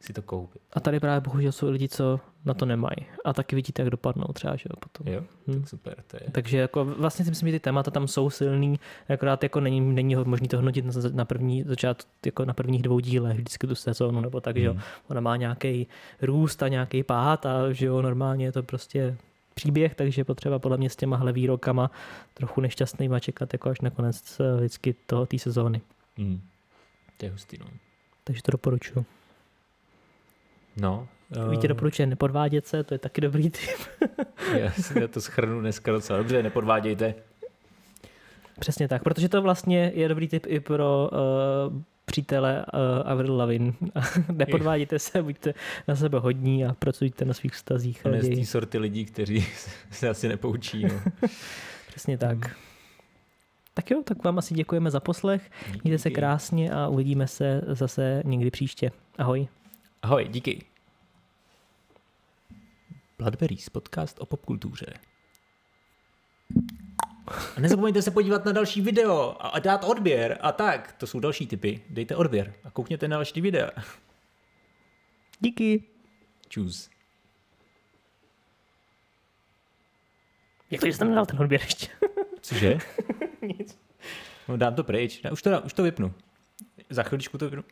si to koupit. A tady právě bohužel jsou lidi, co na to nemají. A taky vidíte, jak dopadnou třeba, že jo, potom. Jo, Hm. tak super, to je. Takže jako vlastně si myslím, že ty témata tam jsou silný, akorát jako není, není ho možný to hodnotit na, na první začát, jako na prvních dvou dílech vždycky tu sezónu, nebo tak, že jo. Mhm. Ona má nějaký růst a nějaký pád a že jo, normálně je to prostě příběh, takže je potřeba podle mě s těma výrokama trochu nešťastnýma čekat jako až na konec eh, vždycky toho té sezóny. Mm. To je hustý, no. Takže to doporučuji. No. Uh... Víte, doporučuje nepodvádět se, to je taky dobrý tip. já, to schrnu dneska docela dobře, nepodvádějte. Přesně tak, protože to vlastně je dobrý tip i pro uh, přítele uh, Avril Lavin. Nepodvádějte se, buďte na sebe hodní a pracujte na svých vztazích. On je z raději. té sorty lidí, kteří se asi nepoučí. No. Přesně tak. Tak jo, tak vám asi děkujeme za poslech. Mějte se krásně a uvidíme se zase někdy příště. Ahoj. Ahoj, díky. Bloodberries, podcast o popkultuře. A nezapomeňte se podívat na další video a dát odběr. A tak, to jsou další typy. Dejte odběr a koukněte na další videa. Díky. Čus. Jak to, že jsem nedal ten odběr ještě? Cože? Nic. No dám to pryč. Už to, už to vypnu. Za chviličku to vypnu.